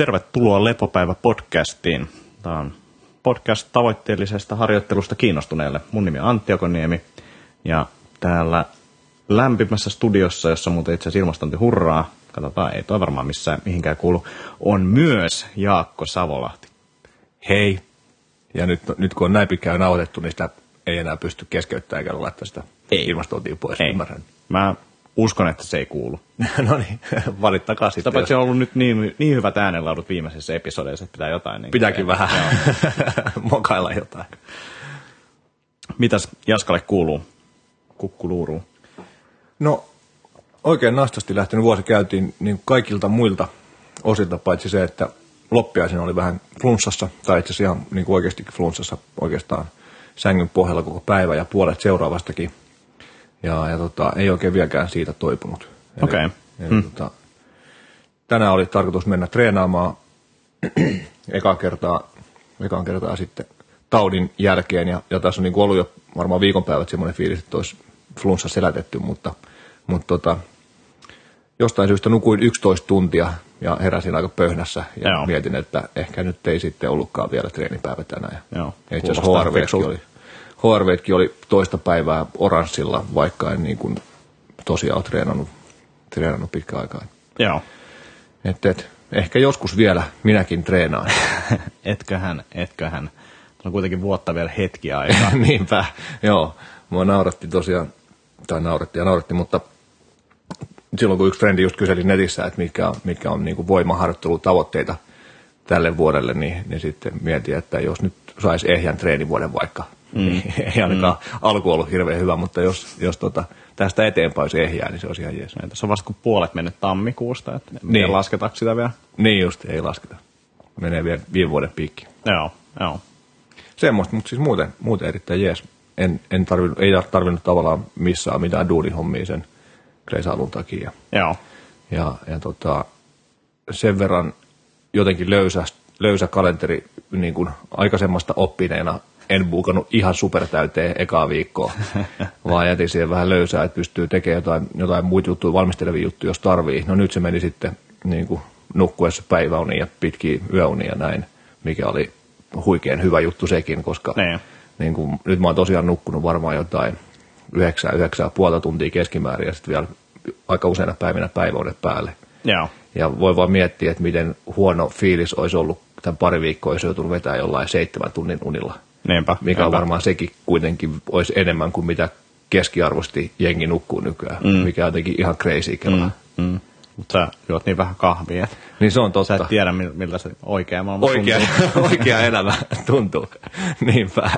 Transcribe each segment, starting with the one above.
tervetuloa Lepopäivä-podcastiin. Tämä on podcast tavoitteellisesta harjoittelusta kiinnostuneille. Mun nimi on Antti Okoniemi ja täällä lämpimässä studiossa, jossa muuten itse asiassa ilmastointi hurraa, katsotaan, ei toi varmaan missään mihinkään kuulu, on myös Jaakko Savolahti. Hei. Ja nyt, nyt kun on näin pitkään nauhoitettu, niin sitä ei enää pysty keskeyttämään eikä laittaa sitä Ei. ilmastointia pois. Ei. Ymmärrän. Mä uskon, että se ei kuulu. no niin, valittakaa Sitä sitten. paitsi jos- on ollut nyt niin, niin hyvät äänenlaudut viimeisissä episodeissa, että pitää jotain. Niin Pitääkin vähän mokailla jotain. Mitäs Jaskalle kuuluu? Kukkuluuruu. No, oikein nastasti lähtenyt vuosi käytiin niin kaikilta muilta osilta, paitsi se, että loppiaisen oli vähän flunssassa, tai itse asiassa ihan niin kuin oikeastikin flunssassa oikeastaan sängyn pohjalla koko päivä ja puolet seuraavastakin. Ja, ja tota, ei oikein vieläkään siitä toipunut. Okei. Eli, tota, tänään oli tarkoitus mennä treenaamaan ekaa kertaa, ekaa kertaa sitten taudin jälkeen. Ja, ja tässä on niin ollut jo varmaan viikonpäivät semmoinen fiilis, että olisi flunssa selätetty, mutta, mutta tota, jostain syystä nukuin 11 tuntia ja heräsin aika pöhnässä ja Joo. mietin, että ehkä nyt ei sitten ollutkaan vielä treenipäivä tänään. Ja Joo, ja itse asiassa fiksulta. oli, HRVtkin oli toista päivää oranssilla, vaikka en niin kuin tosiaan ole treenannut, treenannut pitkään aikaa. Joo. Et, et, ehkä joskus vielä minäkin treenaan. etköhän, etköhän. Tässä on kuitenkin vuotta vielä hetki aikaa. Niinpä, joo. Mua nauratti tosiaan, tai nauratti ja nauratti, mutta silloin kun yksi frendi just kyseli netissä, että mitkä on, mitkä on niin voimaharjoittelutavoitteita tälle vuodelle, niin, niin sitten mietin, että jos nyt saisi ehjän treenivuoden vaikka, mm. ei ainakaan mm. alku ollut hirveän hyvä, mutta jos, jos tota, tästä eteenpäin olisi ehjää, niin se olisi ihan jees. Tässä on vasta kuin puolet mennyt tammikuusta, että niin. Lasketaanko sitä vielä? Niin just, ei lasketa. Menee vielä viime vuoden piikki. Joo, joo. Semmoista, mutta siis muuten, muuten erittäin jees. En, en tarvinnut, ei tarvinnut tavallaan missään mitään duunihommia sen kreisailun takia. Joo, Ja, ja tota, sen verran jotenkin löysä, löysä kalenteri niin kuin aikaisemmasta oppineena en buukannut ihan supertäyteen ekaa viikkoa, vaan jätin siihen vähän löysää, että pystyy tekemään jotain, jotain muita juttuja, valmistelevia juttuja, jos tarvii. No nyt se meni sitten niin kuin nukkuessa päiväunia ja pitkiä yöunia ja näin, mikä oli huikean hyvä juttu sekin, koska Niin. niin kuin, nyt mä oon tosiaan nukkunut varmaan jotain yhdeksää, yhdeksää ja puolta tuntia keskimäärin ja sitten vielä aika useina päivinä päiväudet päälle. joo. Ja voi vaan miettiä, että miten huono fiilis olisi ollut tämän pari viikkoa, jos joutunut vetää jollain seitsemän tunnin unilla. Niinpä. Mikä on niinpä. varmaan sekin kuitenkin olisi enemmän kuin mitä keskiarvosti jengi nukkuu nykyään, mm. mikä on jotenkin ihan crazy kelaa. Mm. Mm. Mutta sä juot niin vähän kahvia, Niin se on sä totta. et tiedä, mil- miltä se oikea maailma Oikea, tuntuu. oikea elämä tuntuu. Niinpä.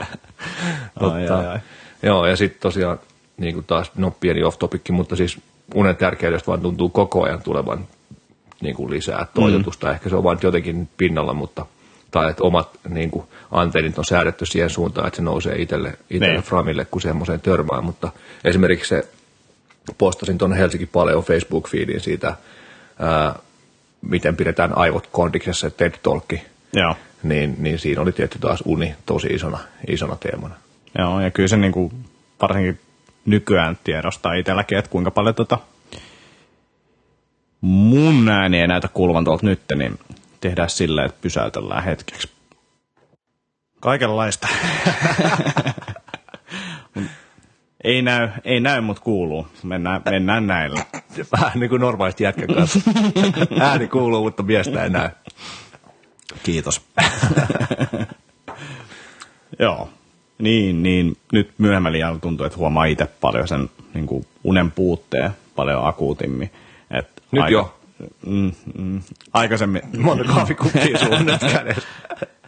Totta. ai, ai. Joo, ja sitten tosiaan, niin kuin taas, no pieni off topic, mutta siis unen tärkeydestä vaan tuntuu koko ajan tulevan niin kuin lisää toitotusta. Mm. Ehkä se on vaan jotenkin pinnalla, mutta tai että omat niin kuin, antennit on säädetty siihen suuntaan, että se nousee itselle, itselle Niin. framille, kun semmoiseen törmää. Mutta esimerkiksi se, postasin tuonne Helsinki Paleo Facebook-feediin siitä, ää, miten pidetään aivot kondiksessa, TED Talkki, Joo. niin, niin siinä oli tietty taas uni tosi isona, isona teemana. Joo, ja kyllä se niin kuin, varsinkin nykyään tiedostaa itselläkin, että kuinka paljon tota, mun ääni ei näytä kuuluvan tuolta nyt, niin tehdään silleen, että pysäytellään hetkeksi. Kaikenlaista. ei näy, ei näy mutta kuuluu. Mennään, mennään näillä. Vähän niin kuin normaalisti jätkän kanssa. Ääni kuuluu, mutta miestä ei näy. Kiitos. Joo. Niin, niin nyt myöhemmällä iällä tuntuu, että huomaa itse paljon sen niin kuin unen puutteen paljon akuutimmin. Et Nyt jo? Mm, mm, aikaisemmin, Monta kahvikuppia sulla on nyt kädessä.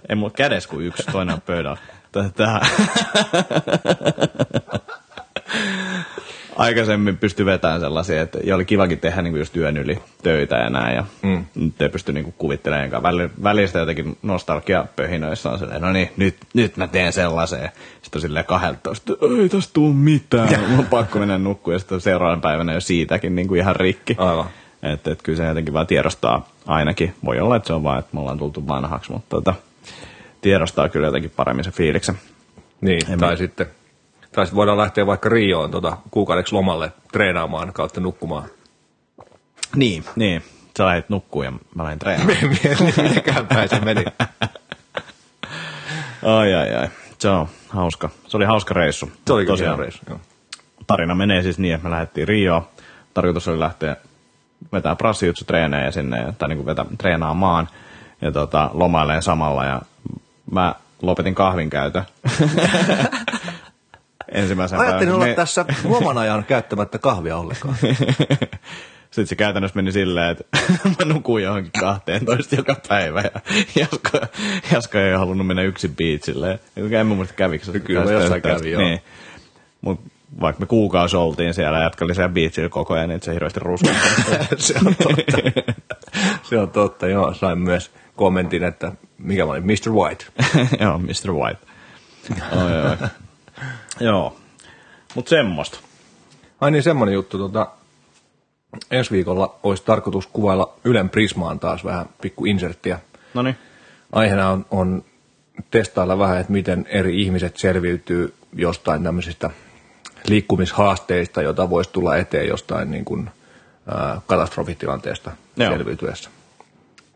ei mulla kädessä kuin yksi, toinen on pöydällä. Tätä. Aikaisemmin pystyi vetämään sellaisia, että ja oli kivakin tehdä niin just yön yli töitä ja näin. Ja mm. Nyt ei pysty niin kuvittelemaan. enkä Väli, välistä jotenkin nostalgia pöhinöissä on silleen, no niin, nyt, nyt mä teen sellaiseen. Sitten on silleen 12, ei tästä tuu mitään. Mun on pakko mennä nukkuun ja sitten seuraavan päivänä jo siitäkin niin kuin ihan rikki. Aivan. Että et kyllä se jotenkin vaan tiedostaa ainakin. Voi olla, että se on vaan, että me ollaan tultu vanhaksi, mutta tota, tiedostaa kyllä jotenkin paremmin se fiiliksen. Niin, En tai mä- sitten, tai sitten voidaan lähteä vaikka Rioon tota, kuukaudeksi lomalle treenaamaan kautta nukkumaan. Niin, niin. Sä lähdit nukkuu ja mä lähdin treenaamaan. Mitenkään päin se meni. ai ai ai. Se on hauska. Se oli hauska reissu. Se oli tosiaan reissu, joo. tarina menee siis niin, että me lähdettiin Rioon. Tarkoitus oli lähteä vetää prassijutsu treenejä sinne, tai niin kuin vetää, treenaamaan ja tota, lomaileen samalla. Ja mä lopetin kahvin käytön. Ensimmäisen Ajattelin olla Me- tässä loman ajan käyttämättä kahvia ollenkaan. Sitten se käytännössä meni silleen, että mä nukuin johonkin 12 joka päivä ja Jaska, Jaska ei halunnut mennä yksin biitsille. En mä muista kävikö se. Kyllä jossain joo. Niin. Mut vaikka me kuukausi oltiin siellä jatka oli siellä biitsillä koko ajan, niin se hirveästi ruskahtaa. se on totta. se on totta, joo. Sain myös kommentin, että mikä mä olin, Mr. White. Joo, Mr. White. Oi, oi. Joo. Mut semmoista. Ai niin, semmonen juttu. Tota, ensi viikolla olisi tarkoitus kuvailla Ylen Prismaan taas vähän pikku inserttiä. No niin. Aiheena on, on testailla vähän, että miten eri ihmiset selviytyy jostain tämmöisistä liikkumishaasteista, jota voisi tulla eteen jostain niin kuin, ää, katastrofitilanteesta Joo. selviytyessä.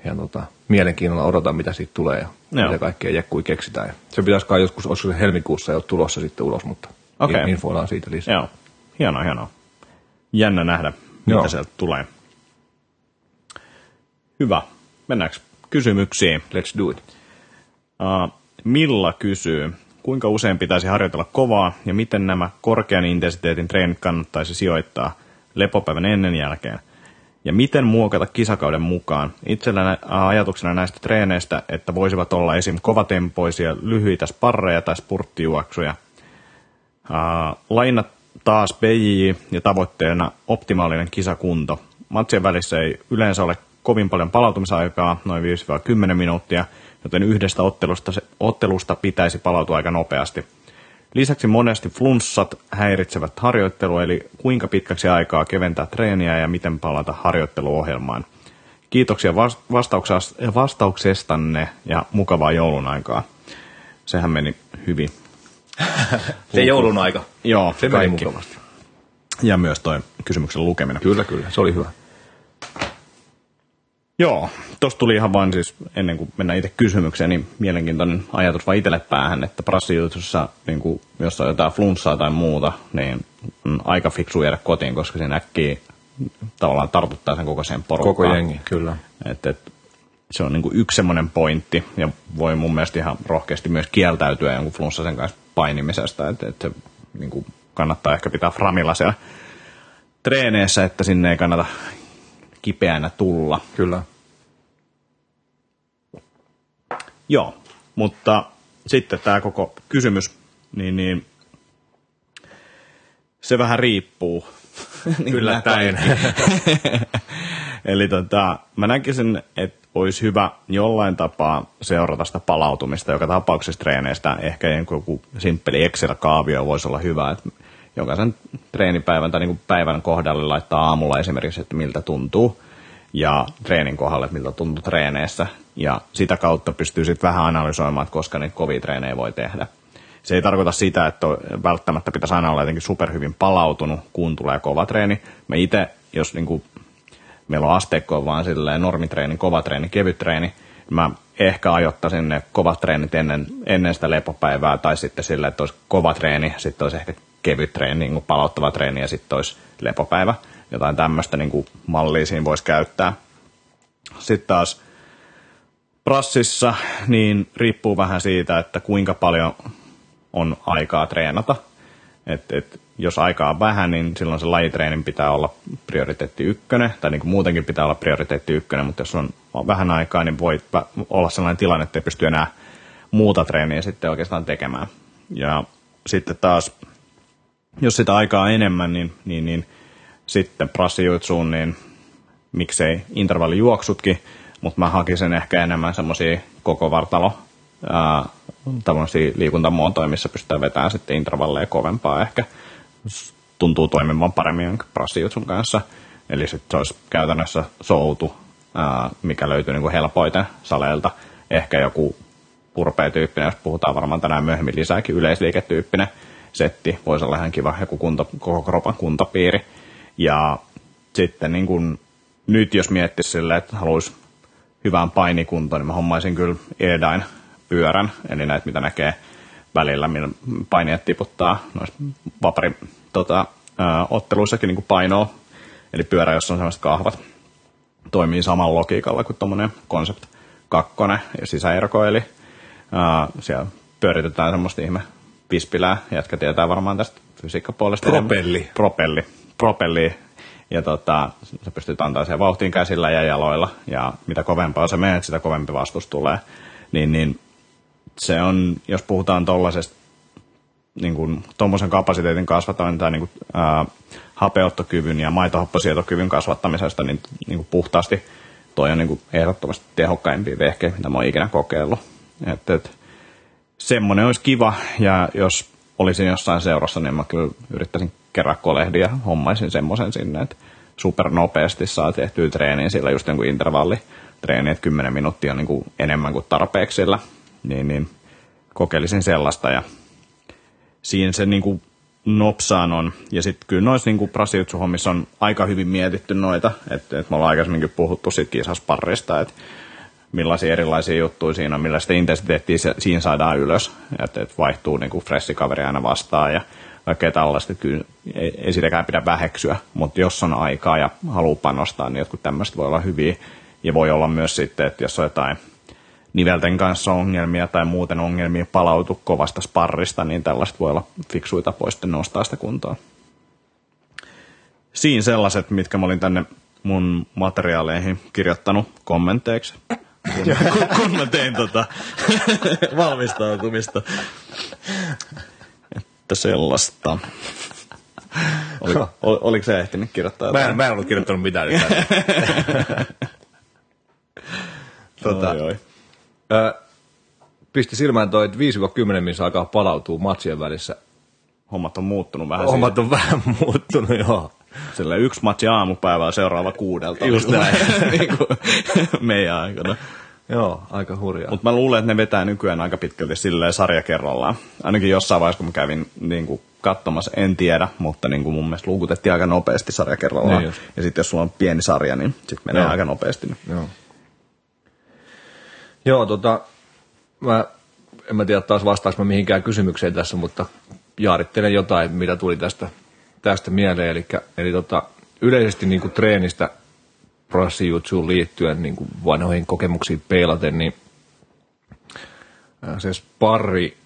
Ja tota, mielenkiinnolla odotan, mitä siitä tulee ja Joo. mitä kaikkea jekkui keksitään. Se pitäisi kai joskus, olisiko se helmikuussa jo tulossa sitten ulos, mutta in- infoillaan siitä lisää. Joo. Hienoa, hienoa. Jännä nähdä, mitä Joo. sieltä tulee. Hyvä. Mennäänkö kysymyksiin? Let's do it. Uh, Milla kysyy, kuinka usein pitäisi harjoitella kovaa ja miten nämä korkean intensiteetin treenit kannattaisi sijoittaa lepopäivän ennen jälkeen? Ja miten muokata kisakauden mukaan? Itsellä ajatuksena näistä treeneistä, että voisivat olla esim. kovatempoisia, lyhyitä sparreja tai spurttijuoksuja. Lainat taas PJJ ja tavoitteena optimaalinen kisakunto. Matsien välissä ei yleensä ole kovin paljon palautumisaikaa, noin 5-10 minuuttia, joten yhdestä ottelusta, se, ottelusta pitäisi palautua aika nopeasti. Lisäksi monesti flunssat häiritsevät harjoittelua, eli kuinka pitkäksi aikaa keventää treeniä ja miten palata harjoitteluohjelmaan. Kiitoksia vastauksestanne ja mukavaa joulun aikaa. Sehän meni hyvin. Se joulun aika. Joo, Se meni kaikki. mukavasti. Ja myös toi kysymyksen lukeminen. Kyllä, kyllä. Se oli hyvä. Joo, tosta tuli ihan vain siis, ennen kuin mennään itse kysymykseen, niin mielenkiintoinen ajatus vaan itselle päähän, että prassijutussa, niin kuin, jos on jotain flunssaa tai muuta, niin on aika fiksu jäädä kotiin, koska siinä äkkiä tavallaan tartuttaa sen koko sen porukkaan. Koko jengi, kyllä. Et, et, se on niin kuin yksi semmoinen pointti, ja voi mun mielestä ihan rohkeasti myös kieltäytyä jonkun flunssasen kanssa painimisesta, että et niin kuin kannattaa ehkä pitää framilla siellä treeneissä, että sinne ei kannata kipeänä tulla. Kyllä. Joo, mutta sitten tämä koko kysymys, niin, niin se vähän riippuu. Niin nämä kaikki. Eli tota, mä näkisin, että olisi hyvä jollain tapaa seurata sitä palautumista joka tapauksessa treeneistä. Ehkä joku simppeli Excel-kaavio voisi olla hyvä, että jokaisen treenipäivän tai niin kuin päivän kohdalle laittaa aamulla esimerkiksi, että miltä tuntuu ja treenin kohdalle, että miltä tuntuu treeneissä. Ja sitä kautta pystyy sitten vähän analysoimaan, että koska niitä kovia treenejä voi tehdä. Se ei tarkoita sitä, että välttämättä pitäisi aina olla jotenkin superhyvin palautunut, kun tulee kova treeni. Mä itse, jos niinku, meillä on asteikko vaan silleen normitreeni, kova treeni, kevyt treeni, mä ehkä ajoittaisin ne kovat treenit ennen, ennen sitä lepopäivää, tai sitten silleen, että olisi kova treeni, sitten olisi ehkä kevyt treeni, niin kuin palauttava treeni, ja sitten olisi lepopäivä. Jotain tämmöistä niin mallia siinä voisi käyttää. Sitten taas prassissa, niin riippuu vähän siitä, että kuinka paljon on aikaa treenata. Et, et, jos aikaa on vähän, niin silloin se lajitreenin pitää olla prioriteetti ykkönen, tai niin kuin muutenkin pitää olla prioriteetti ykkönen, mutta jos on vähän aikaa, niin voi olla sellainen tilanne, että ei pysty enää muuta treeniä sitten oikeastaan tekemään. Ja sitten taas, jos sitä aikaa enemmän, niin, niin, niin sitten prassijutsuun, niin miksei intervallijuoksutkin, mutta mä hakisin ehkä enemmän semmoisia koko vartalo tämmöisiä liikuntamuotoja, missä pystytään vetämään sitten intervalleja kovempaa ehkä. Tuntuu toimivan paremmin prassijutsun kanssa. Eli sitten se olisi käytännössä soutu, ää, mikä löytyy niinku helpoiten saleilta. Ehkä joku purpea-tyyppinen, jos puhutaan varmaan tänään myöhemmin lisääkin, yleisliiketyyppinen setti. Voisi olla ihan kiva joku kunto, koko kropan kuntopiiri. Ja sitten niin kuin nyt jos miettisi silleen, että haluaisi hyvään painikuntoon, niin mä hommaisin kyllä Airdyne pyörän, eli näitä mitä näkee välillä, millä paineet tiputtaa noissa vapari tota, otteluissakin niin painoa, eli pyörä, jossa on sellaiset kahvat, toimii samalla logiikalla kuin tuommoinen Concept 2 ja sisäerko, eli ää, siellä pyöritetään semmoista ihme pispilää, jätkä tietää varmaan tästä fysiikkapuolesta. Propelli. Propelli. Propelli. Ja tota, sä pystyt antaa sen vauhtiin käsillä ja jaloilla, ja mitä kovempaa se menee, sitä kovempi vastus tulee. Niin, niin se on, jos puhutaan tuollaisesta niin kuin, tuommoisen kapasiteetin kasvattaminen tai niin kuin, ää, hapeuttokyvyn ja maitohapposietokyvyn kasvattamisesta, niin, niin kuin puhtaasti toi on niin kuin, ehdottomasti tehokkaimpia vehkeitä, mitä mä oon ikinä kokeillut. Et, et, semmoinen olisi kiva, ja jos olisin jossain seurassa, niin mä kyllä yrittäisin kerran kolehdia hommaisin semmoisen sinne, että supernopeasti saa tehtyä treeniä sillä just jonkun intervalli treeni, että 10 minuuttia niin kuin enemmän kuin tarpeeksi sillä, niin, niin kokeilisin sellaista ja siinä se niin kuin nopsaan on. Ja sitten kyllä noissa niin brasiutsu-hommissa on aika hyvin mietitty noita, että et me ollaan aikaisemminkin puhuttu siitä kisasparrista, että millaisia erilaisia juttuja siinä on, millaista intensiteettiä se, siinä saadaan ylös, että et vaihtuu niin kuin freshi kaveri aina vastaan ja kaikkea tällaista, kyllä ei, ei sitäkään pidä väheksyä, mutta jos on aikaa ja haluaa panostaa, niin jotkut tämmöiset voi olla hyviä, ja voi olla myös sitten, että jos on jotain nivelten kanssa ongelmia tai muuten ongelmia palautu kovasta sparrista, niin tällaista voi olla fiksuita tapoja sitten nostaa sitä kuntoon. Siinä sellaiset, mitkä mä olin tänne mun materiaaleihin kirjoittanut kommenteiksi, kun, kun mä tein tota valmistautumista. Että sellaista. Oli, ol, oliko se ehtinyt kirjoittaa Mä en, mä en ollut kirjoittanut mitään. nyt tota, Oi, oi. ö, pisti silmään toi, että 5-10 missä alkaa palautua matsien välissä. Hommat on muuttunut vähän. Hommat on vähän muuttunut, joo. Sillä yksi matsi aamupäivää seuraava kuudelta. Just näin. niin kuin meidän aikana. Joo, aika hurjaa. Mutta mä luulen, että ne vetää nykyään aika pitkälti silleen sarja kerrallaan. Ainakin jossain vaiheessa, kun mä kävin niin kuin, katsomassa, en tiedä, mutta niin kuin mun mielestä luukutettiin aika nopeasti sarja kerrallaan. Niin ja sitten jos sulla on pieni sarja, niin sitten menee Joo. aika nopeasti. Joo. Joo, tota, mä, en mä tiedä taas vastaanko mä mihinkään kysymykseen tässä, mutta jaarittelen jotain, mitä tuli tästä, tästä mieleen. Eli, eli tota, yleisesti niin kuin treenistä brassijutsuun liittyen niin kuin vanhoihin kokemuksiin peilaten, niin ää, se sparri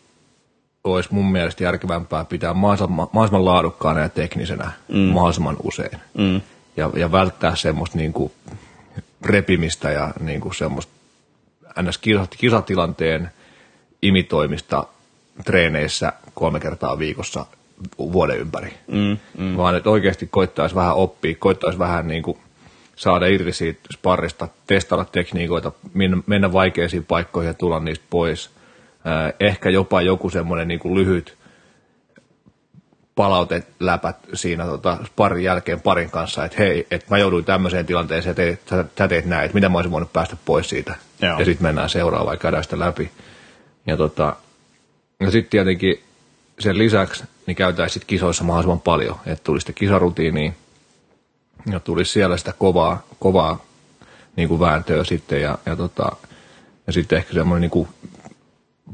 olisi mun mielestä järkevämpää pitää mahdollisimman, mahdollisimman laadukkaana ja teknisenä mm. mahdollisimman usein. Mm. Ja, ja välttää semmoista niin kuin repimistä ja niin kuin semmoista ns. kisa- kisatilanteen imitoimista treeneissä kolme kertaa viikossa vuoden ympäri. Mm, mm. Vaan että oikeasti koittaisi vähän oppia, koittaisi vähän niin kuin saada irti siitä sparrista, testailla tekniikoita, mennä vaikeisiin paikkoihin ja tulla niistä pois. Ää, Ehkä jopa joku semmoinen niin kuin lyhyt palauteläpät siinä tota, parin jälkeen parin kanssa, että hei, että mä jouduin tämmöiseen tilanteeseen, että teit, sä, sä teit näin, että mitä mä olisin voinut päästä pois siitä. Joo. Ja sitten mennään seuraavaan ja käydään sitä läpi. Ja, tota, ja sitten tietenkin sen lisäksi niin käytäisiin sit kisoissa mahdollisimman paljon, että tulisi sitä kisarutiiniä ja tulisi siellä sitä kovaa, kovaa niin kuin vääntöä sitten ja, ja, tota, ja sitten ehkä semmoinen niin kuin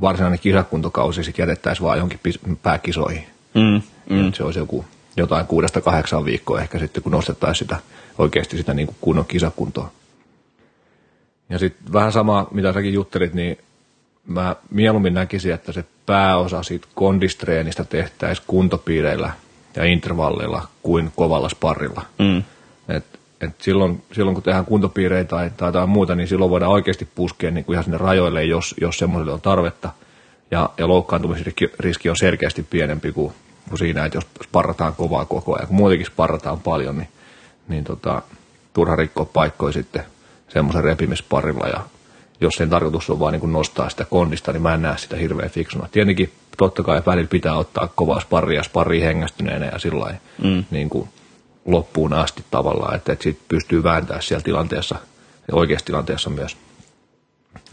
varsinainen kisakuntokausi sitten jätettäisiin vaan johonkin pääkisoihin. Mm. Mm. Se olisi joku jotain kuudesta kahdeksaan viikkoa ehkä sitten, kun nostettaisiin sitä oikeasti sitä niin kuin kunnon kisakuntoa. Ja sitten vähän sama, mitä säkin juttelit, niin mä mieluummin näkisin, että se pääosa siitä kondistreenistä tehtäisiin kuntopiireillä ja intervalleilla kuin kovalla sparrilla. Mm. Et, et silloin, silloin, kun tehdään kuntopiireitä tai, tai jotain muuta, niin silloin voidaan oikeasti puskea niin kuin ihan sinne rajoille, jos, jos semmoiselle on tarvetta. Ja, ja loukkaantumisriski on selkeästi pienempi kuin, kuin siinä, että jos sparrataan kovaa koko ajan. Kun muutenkin sparrataan paljon, niin, niin tota, turha rikkoa paikkoja sitten semmoisen repimisparilla. Ja jos sen tarkoitus on vaan niin kuin nostaa sitä kondista, niin mä en näe sitä hirveän fiksuna. Tietenkin totta kai välillä pitää ottaa kovaa sparria, sparria hengästyneenä ja sillä Mm. niin kuin loppuun asti tavallaan, että, että sit pystyy vääntämään siellä tilanteessa oikeassa tilanteessa myös.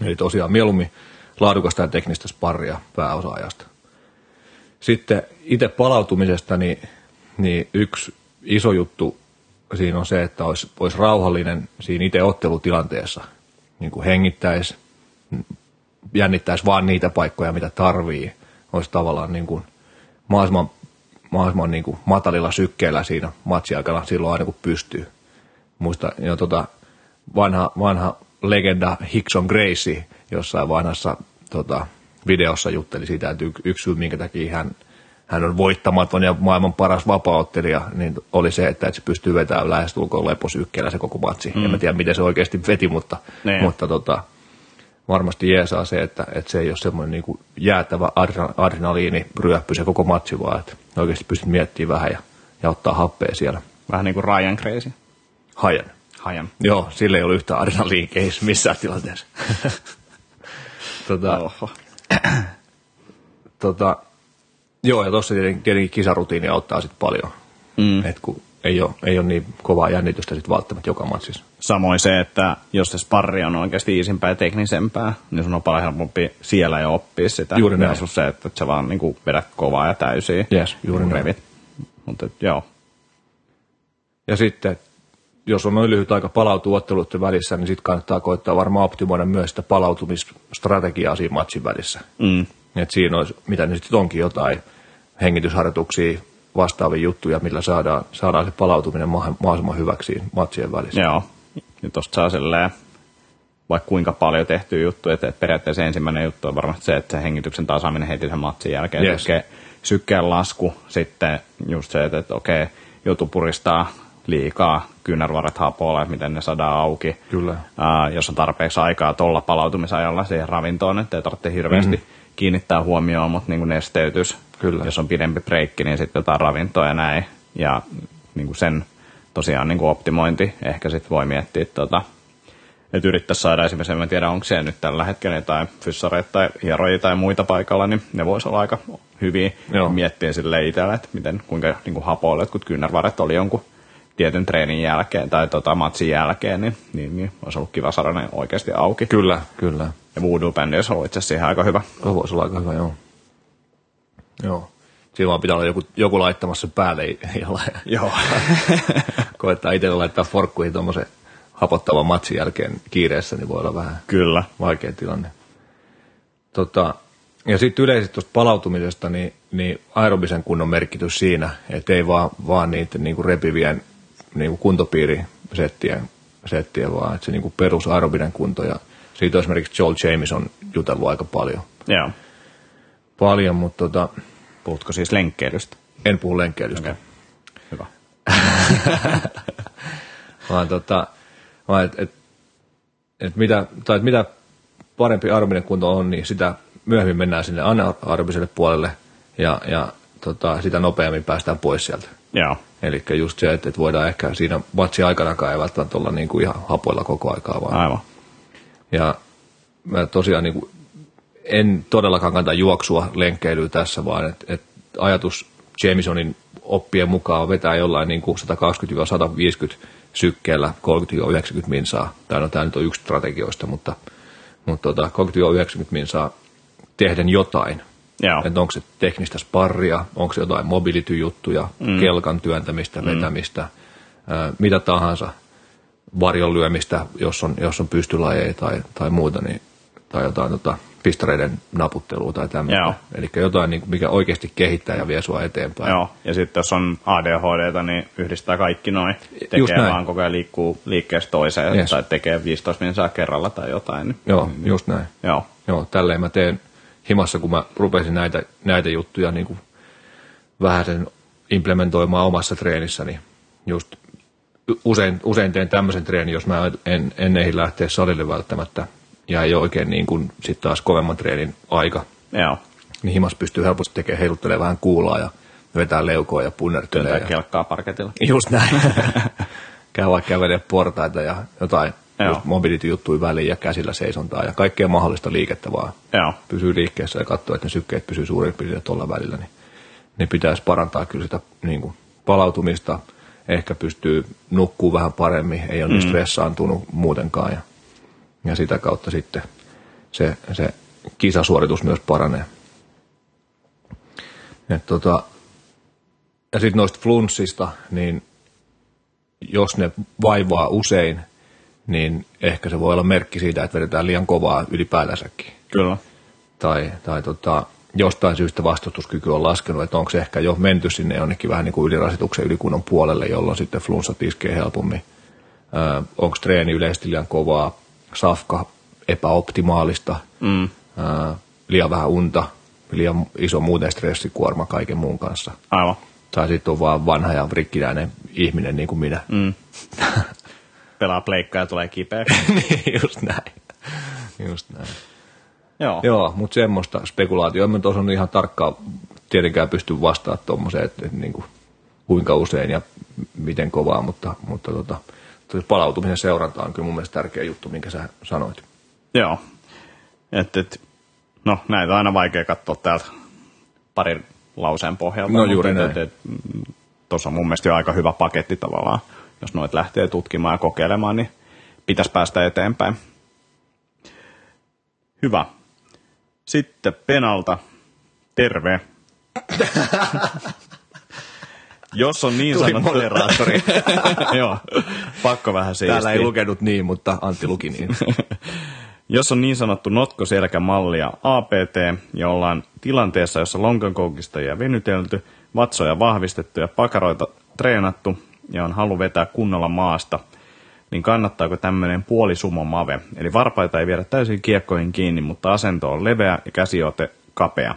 Eli tosiaan mieluummin laadukasta ja teknistä sparria pääosa-ajasta. Sitten itse palautumisesta, niin, niin yksi iso juttu siinä on se, että olisi, olisi rauhallinen siinä itse ottelutilanteessa. Niin kuin hengittäisi, jännittäisi vaan niitä paikkoja, mitä tarvii. Olisi tavallaan niin kuin mahdollisimman, mahdollisimman niin kuin matalilla sykkeellä siinä matsiaikana silloin aina kun pystyy. Muista jo tota, vanha, vanha legenda Hickson Gracie jossain vanhassa tota, videossa jutteli siitä, että yksi syy, minkä takia hän, hän on voittamaton ja maailman paras vapauttelija, niin oli se, että, että se pystyy vetämään lähestulkoon leposykkeellä se koko matsi. Mm. En mä tiedä, miten se oikeasti veti, mutta, Niin. mutta tota, varmasti jeesaa se, että, että se ei ole semmoinen niin kuin jäätävä adre- adrenaliini ryöppy se koko matsi, vaan että oikeasti pystyt miettimään vähän ja, ja ottaa happea siellä. Vähän niin kuin Ryan Crazy. Hajan. Hajan. Joo, sille ei ollut yhtään adrenaliinkehis missään tilanteessa. tota, Oho. tota, joo, ja tuossa tietenkin, tietenkin kisarutiini auttaa sitten paljon. Mm. Et kun ei ole, ei ole niin kovaa jännitystä sitten välttämättä joka matsissa. Samoin se, että jos se sparri on oikeasti iisimpää ja teknisempää, niin sun on paljon helpompi siellä jo oppia sitä. Juuri näin. Versus se, että sä vaan niin vedät kovaa ja täysiä. Yes, juuri niin näin. revit. Mutta joo. Ja sitten, jos on noin lyhyt aika palautua otteluiden välissä, niin sitten kannattaa koittaa varmaan optimoida myös sitä palautumisstrategiaa siinä matsin välissä. Mm. Et siinä olisi, mitä ne sitten onkin, jotain hengitysharjoituksia, vastaavia juttuja, millä saadaan, saadaan se palautuminen mahdollisimman hyväksi matsien välissä. Joo. Ja tosta saa silleen, vaikka kuinka paljon tehtyä juttuja, että periaatteessa ensimmäinen juttu on varmasti se, että se hengityksen tasaaminen heti sen matsin jälkeen. Yes. Sykkeen, sykkeen lasku, sitten just se, että, että okei, joutuu puristaa liikaa kyynärvarret hapoilla, että miten ne saadaan auki. Kyllä. Ää, jos on tarpeeksi aikaa tuolla palautumisajalla siihen ravintoon, että ei tarvitse hirveästi mm-hmm. Kiinnittää huomioon, mutta niin kuin nesteytys, Kyllä. jos on pidempi breikki, niin sitten jotain ravintoa ja näin. Ja niin kuin sen tosiaan niin kuin optimointi, ehkä sitten voi miettiä, tota, että yrittäisi saada esimerkiksi, en mä tiedä onko se nyt tällä hetkellä jotain fyssareita tai hierojia tai muita paikalla, niin ne voisi olla aika hyviä Joo. miettiä sille itselle, että miten, kuinka niin kuin hapoille jotkut kyynärvarret oli jonkun tietyn treenin jälkeen tai tota matsin jälkeen, niin, niin, niin olisi ollut kiva saada ne oikeasti auki. Kyllä, kyllä. Ja Voodoo-bändi olisi ollut itse asiassa siihen aika hyvä. Se voisi olla aika hyvä, joo. Joo. Siinä vaan pitää olla joku, joku laittamassa päälle jolla Joo. koettaa itselle laittaa forkkuihin tuommoisen hapottavan matsin jälkeen kiireessä, niin voi olla vähän Kyllä. vaikea tilanne. Tota, ja sitten yleisesti tuosta palautumisesta, niin, niin aerobisen kunnon merkitys siinä, että ei vaan, vaan niiden niinku repivien niinku kuntopiirisettien settien, vaan että se niinku perus aerobinen kunto. Ja siitä on esimerkiksi Joel Jameson jutellut aika paljon. Joo. Paljon, mutta tota, Puhutko siis lenkkeilystä? en puhu lenkkeilystä. Okei. Hyvä. vaan tota, vaan et, et, et mitä, tai et mitä parempi aerobinen kunto on, niin sitä myöhemmin mennään sinne anaerobiselle puolelle ja, ja tota, sitä nopeammin päästään pois sieltä. Joo. Eli just se, että, että voidaan ehkä siinä matsi aikanakaan ei välttämättä olla niin kuin ihan hapoilla koko aikaa vaan. Aivan. Ja mä tosiaan niin kuin, en todellakaan kanta juoksua lenkkeilyä tässä, vaan että et ajatus Jamesonin oppien mukaan vetää jollain niin kuin 120-150 sykkeellä 30-90 minsaa. Tai no tämä nyt on yksi strategioista, mutta, mutta tota, 30-90 minsaa tehden jotain. Joo. Että onko se teknistä sparria, onko se jotain mobility-juttuja, mm. kelkan työntämistä, mm. vetämistä, ää, mitä tahansa, varjon lyömistä, jos on, jos on pystylajeja tai, tai muuta, niin, tai jotain tota, pistareiden naputtelua tai tämmöistä. Eli jotain, niin, mikä oikeasti kehittää ja vie sua eteenpäin. Joo, ja sitten jos on ADHDta, niin yhdistää kaikki noin. Tekee Just näin. vaan koko ajan liikkuu liikkeestä toiseen, Yes. tai tekee 15 minsaa kerralla tai jotain. Niin, Joo, just näin. Joo, Joo, tälleen mä teen himassa, kun mä rupesin näitä, näitä juttuja niin kuin vähän sen implementoimaan omassa treenissäni. Just usein, usein teen tämmöisen treenin, jos mä en, en ehdi lähteä salille välttämättä ja ei ole oikein niin kuin sit taas kovemman treenin aika, joo. niin himas pystyy helposti tekemään, heiluttelee vähän kuulaa ja vetää leukoa ja punnertelee. Työntää Ja... kelkkaa parketilla. Just näin. Käy vaikka kävelee portaita ja jotain mobility-juttuja väliin ja käsillä seisontaa ja kaikkea mahdollista liikettä vaan Joo, pysyy liikkeessä ja katsoo, että ne sykkeet pysyy suurin piirtein tuolla välillä, niin ne pitäisi parantaa kyllä sitä niin kuin, palautumista. Ehkä pystyy nukkuu vähän paremmin, ei ole mm. niin stressaantunut muutenkaan ja, ja sitä kautta sitten se, se kisasuoritus myös paranee. Et tota, ja sitten noista flunssista, niin jos ne vaivaa usein, niin ehkä se voi olla merkki siitä, että vedetään liian kovaa ylipäätänsäkin. Kyllä. Tai, tai tota, jostain syystä vastustuskyky on laskenut, että onko se ehkä jo menty sinne jonnekin vähän niin kuin ylirasituksen ylikunnon puolelle, jolloin sitten flunssat iskee helpommin. onko treeni yleisesti liian kovaa, safka epäoptimaalista, mm. ää, liian vähän unta, liian iso muuten stressikuorma kaiken muun kanssa. Aivan. Tai sitten on vaan vanha ja rikkinäinen ihminen niin kuin minä. Mm. Pelaa pleikkaa ja tulee kipeä. niin, just näin. Just näin. Joo. Joo, mutta semmoista spekulaatioa. En tuossa on ihan tarkkaan tietenkään pysty vastaamaan tuommoiseen, että, että niin kuin, kuinka usein ja miten kovaa, mutta, mutta tota, palautumisen seuranta on kyllä mun mielestä tärkeä juttu, minkä sä sanoit. Joo. Et, et, no näitä on aina vaikea katsoa täältä parin lauseen pohjalta. No juuri näin. Tuossa on mun mielestä jo aika hyvä paketti tavallaan. Jos noit lähtee tutkimaan ja kokeilemaan, niin pitäisi päästä eteenpäin. Hyvä. Sitten Penalta. Terve. Jos on niin sanottu... moderaattori. Joo, pakko vähän siistiä. Täällä ei lukenut niin, mutta Antti luki niin. Jos on niin sanottu notkoselkämallia APT ja ollaan tilanteessa, jossa lonkankoukistajia venytelty, vatsoja vahvistettu ja pakaroita treenattu ja on halu vetää kunnolla maasta, niin kannattaako tämmöinen puolisumo mave? Eli varpaita ei viedä täysin kiekkoihin kiinni, mutta asento on leveä ja käsiote kapea.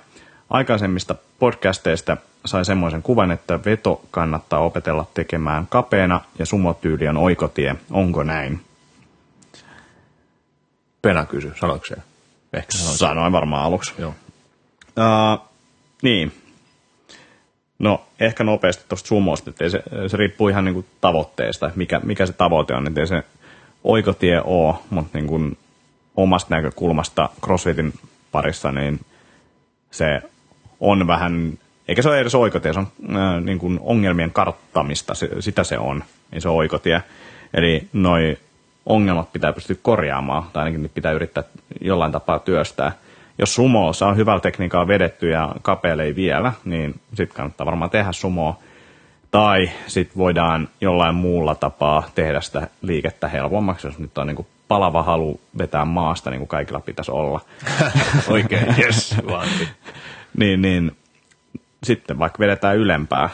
Aikaisemmista podcasteista sai semmoisen kuvan, että veto kannattaa opetella tekemään kapeena ja sumotyyli on oikotie. Onko näin? Pena kysy, sanoiko se? Ehkä sanoin, sanoin varmaan aluksi. Joo. Uh, niin. No, ehkä nopeasti tuosta sumosta, että se, se riippuu ihan niinku tavoitteesta, että mikä, mikä se tavoite on, että ei se oikotie ole, mutta niinku omasta näkökulmasta CrossFitin parissa, niin se on vähän, eikä se ole edes oikotie, se on äh, niin kuin ongelmien karttamista, se, sitä se on, niin se on oikotie. Eli noi ongelmat pitää pystyä korjaamaan, tai ainakin pitää yrittää jollain tapaa työstää. Jos sumoossa on hyvällä tekniikalla vedetty ja kapeelle ei vielä, niin sitten kannattaa varmaan tehdä sumoa. Tai sitten voidaan jollain muulla tapaa tehdä sitä liikettä helpommaksi, jos nyt on niin kuin palava halu vetää maasta, niin kuin kaikilla pitäisi olla. Oikein, yes, niin, niin sitten vaikka vedetään ylempää,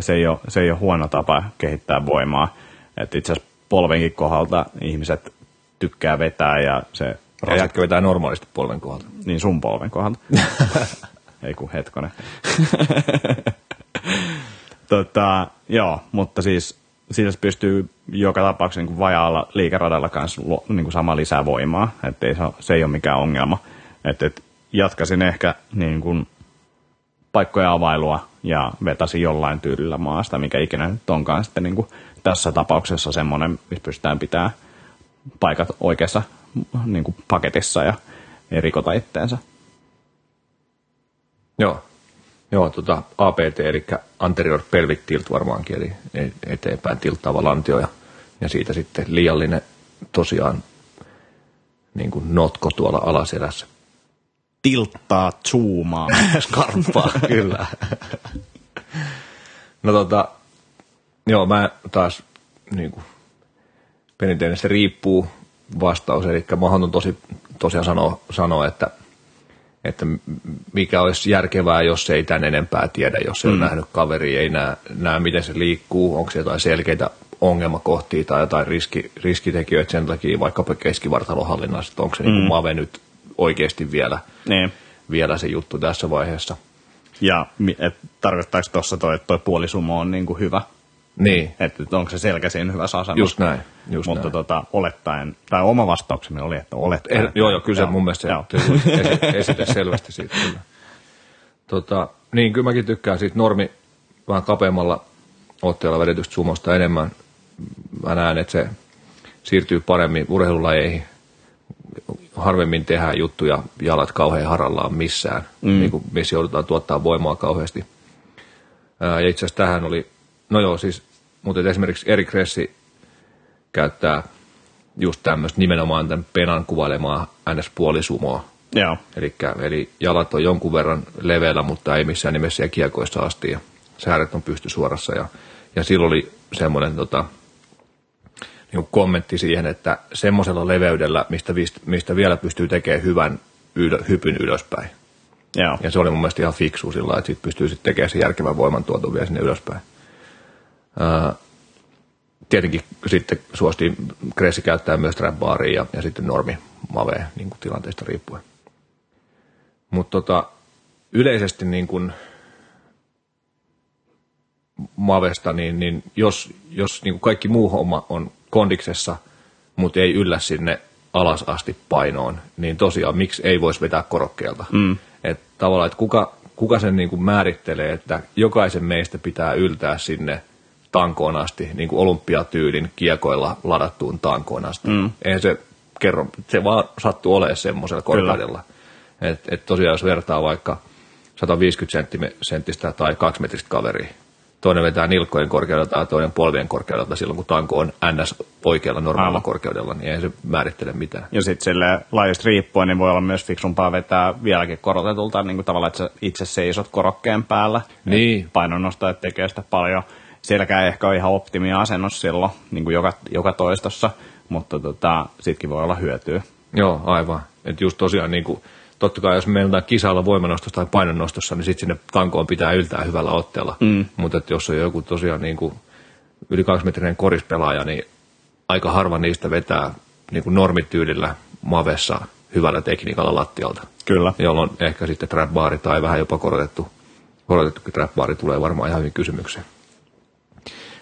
se ei ole, se ei ole huono tapa kehittää voimaa. Itse asiassa polvenkin kohdalta ihmiset tykkää vetää ja se... Ja jätkö vetää normaalisti polven kohdalta. Niin sun polven kohdalta. ei kun hetkonen. tota, joo, mutta siis se pystyy joka tapauksessa niin vajaalla liikeradalla kanssa niin kuin sama lisää voimaa, että se, se ei ole mikään ongelma. Et, et jatkaisin ehkä niin kuin paikkojen availua ja vetäisin jollain tyylillä maasta, mikä ikinä nyt onkaan sitten niin kuin tässä tapauksessa semmoinen, missä pystytään pitää paikat oikeassa niin kuin paketissa ja ei rikota itteensä. Joo, Joo tota APT, eli anterior pelvic tilt varmaankin, eli eteenpäin tilttaava lantio ja, ja siitä sitten liiallinen tosiaan niin kuin notko tuolla alaselässä. Tilttaa, zoomaa. Skarppaa, kyllä. no tota, joo, mä taas niin kuin, perinteinen se riippuu vastaus, eli mahdoton tosi, tosiaan sanoa, sanoa että, että mikä olisi järkevää, jos ei tämän enempää tiedä, jos ei mm. ole nähnyt kaveri, ei näe, näe, miten se liikkuu, onko se jotain selkeitä ongelmakohtia tai jotain riski, riskitekijöitä sen takia vaikkapa keskivartalohallinnassa, että onko se niinku mm. niin mave nyt oikeasti vielä, niin. vielä se juttu tässä vaiheessa. Ja et, tarkoittaako tuossa toi, että toi puolisumo on niin kuin hyvä? Niin. Että onko se selkä siinä hyvässä asennossa. Just näin. Just Mutta näin. Tota, olettaen, tai oma vastauksemme oli, että olettaen. Eh, joo, joo, kyllä se mun mielestä se esite selvästi siitä. Kyllä. Tota, niin, kyllä mäkin tykkään siitä normi vähän kapeammalla otteella vedetystä sumosta enemmän. Mä näen, että se siirtyy paremmin urheilulajeihin. Harvemmin tehdään juttuja jalat kauhean harallaan missään, mm. niin kuin missä joudutaan tuottaa voimaa kauheasti. Ja itse asiassa tähän oli, no joo, siis mutta esimerkiksi Erik Ressi käyttää just tämmöistä nimenomaan tämän penan kuvailemaa NS-puolisumoa. Joo. Elikkä, eli jalat on jonkun verran leveällä, mutta ei missään nimessä kiekoissa asti. Ja sääret on pystysuorassa ja, Ja silloin oli semmoinen tota, niin kommentti siihen, että semmoisella leveydellä, mistä, mistä vielä pystyy tekemään hyvän ylö, hypyn ylöspäin. Joo. Ja se oli mun mielestä ihan fiksu sillä että siitä pystyy sitten tekemään se järkevän voimantuoton vielä sinne ylöspäin. Tietenkin sitten suostiin Kressi käyttää myös trap ja, ja sitten normi mave niin kuin tilanteesta riippuen. Mutta tota, yleisesti niin kuin Mavesta, niin, niin jos, jos niin kuin kaikki muu homma on kondiksessa, mutta ei yllä sinne alas asti painoon, niin tosiaan miksi ei voisi vetää korokkeelta? Mm. Et tavallaan, että kuka, kuka sen niin kuin määrittelee, että jokaisen meistä pitää yltää sinne tankoon asti, niin kuin olympiatyylin kiekoilla ladattuun tankoon asti. Mm. Eihän se kerro, se vaan sattuu olemaan semmoisella korkeudella. Että et tosiaan jos vertaa vaikka 150 senttistä tai 2 metristä kaveria, toinen vetää nilkkojen korkeudelta ja toinen polvien korkeudelta silloin, kun tanko on ns. oikealla normaalilla korkeudella, niin ei se määrittele mitään. Ja sitten sille lajista riippuen, niin voi olla myös fiksumpaa vetää vieläkin korotetulta, niin kuin tavallaan, että sä itse seisot korokkeen päällä. Niin. Painonnostajat tekee sitä paljon. Sielläkään ehkä ole ihan optimia asennus silloin, niin kuin joka, joka toistossa, mutta tota, sitkin voi olla hyötyä. Joo, aivan. Että just tosiaan niin kuin, totta kai jos meillä kisalla voimanostossa tai painonnostossa, niin sitten sinne tankoon pitää yltää hyvällä otteella. Mm. Mutta jos on joku tosiaan niin kuin yli kaksimetrinen korispelaaja, niin aika harva niistä vetää niin kuin normityylillä mavessa hyvällä tekniikalla lattialta. Kyllä. Jolloin ehkä sitten trap tai vähän jopa korotettu, korotettu trap tulee varmaan ihan hyvin kysymykseen.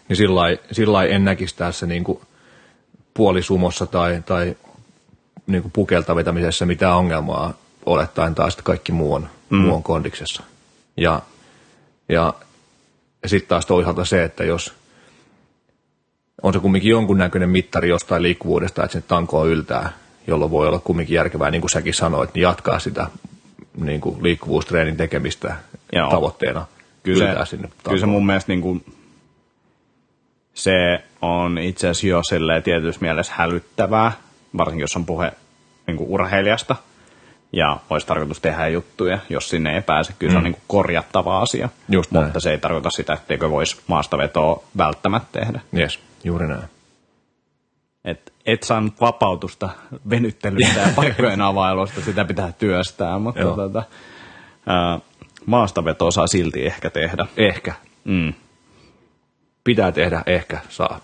Niin sillä en näkisi tässä niin kuin puolisumossa tai, tai niin kuin pukelta vetämisessä mitään ongelmaa olettaen taas, että kaikki muu on, mm. muu on kondiksessa. Ja, ja, ja sitten taas toisaalta se, että jos on se kumminkin jonkunnäköinen mittari jostain liikkuvuudesta, että sen tankoa yltää, jolloin voi olla kumminkin järkevää, niin kuin säkin sanoit, niin jatkaa sitä niin kuin liikkuvuustreenin tekemistä Joo. tavoitteena kyllä se, sinne tankoon. Kyllä se mun mielestä niin kuin, se on itse asiassa jo tietyssä mielessä hälyttävää, varsinkin jos on puhe niin kuin urheilijasta – ja olisi tarkoitus tehdä juttuja, jos sinne ei pääse. Kyllä se on mm. niin korjattava asia, Just mutta näin. se ei tarkoita sitä, etteikö voisi maastavetoa välttämättä tehdä. Yes, juuri näin. Et, et saanut vapautusta venyttelystä ja paikkojen availusta, sitä pitää työstää, mutta tota, ää, maastavetoa saa silti ehkä tehdä. Ehkä. Mm. Pitää tehdä, ehkä saa.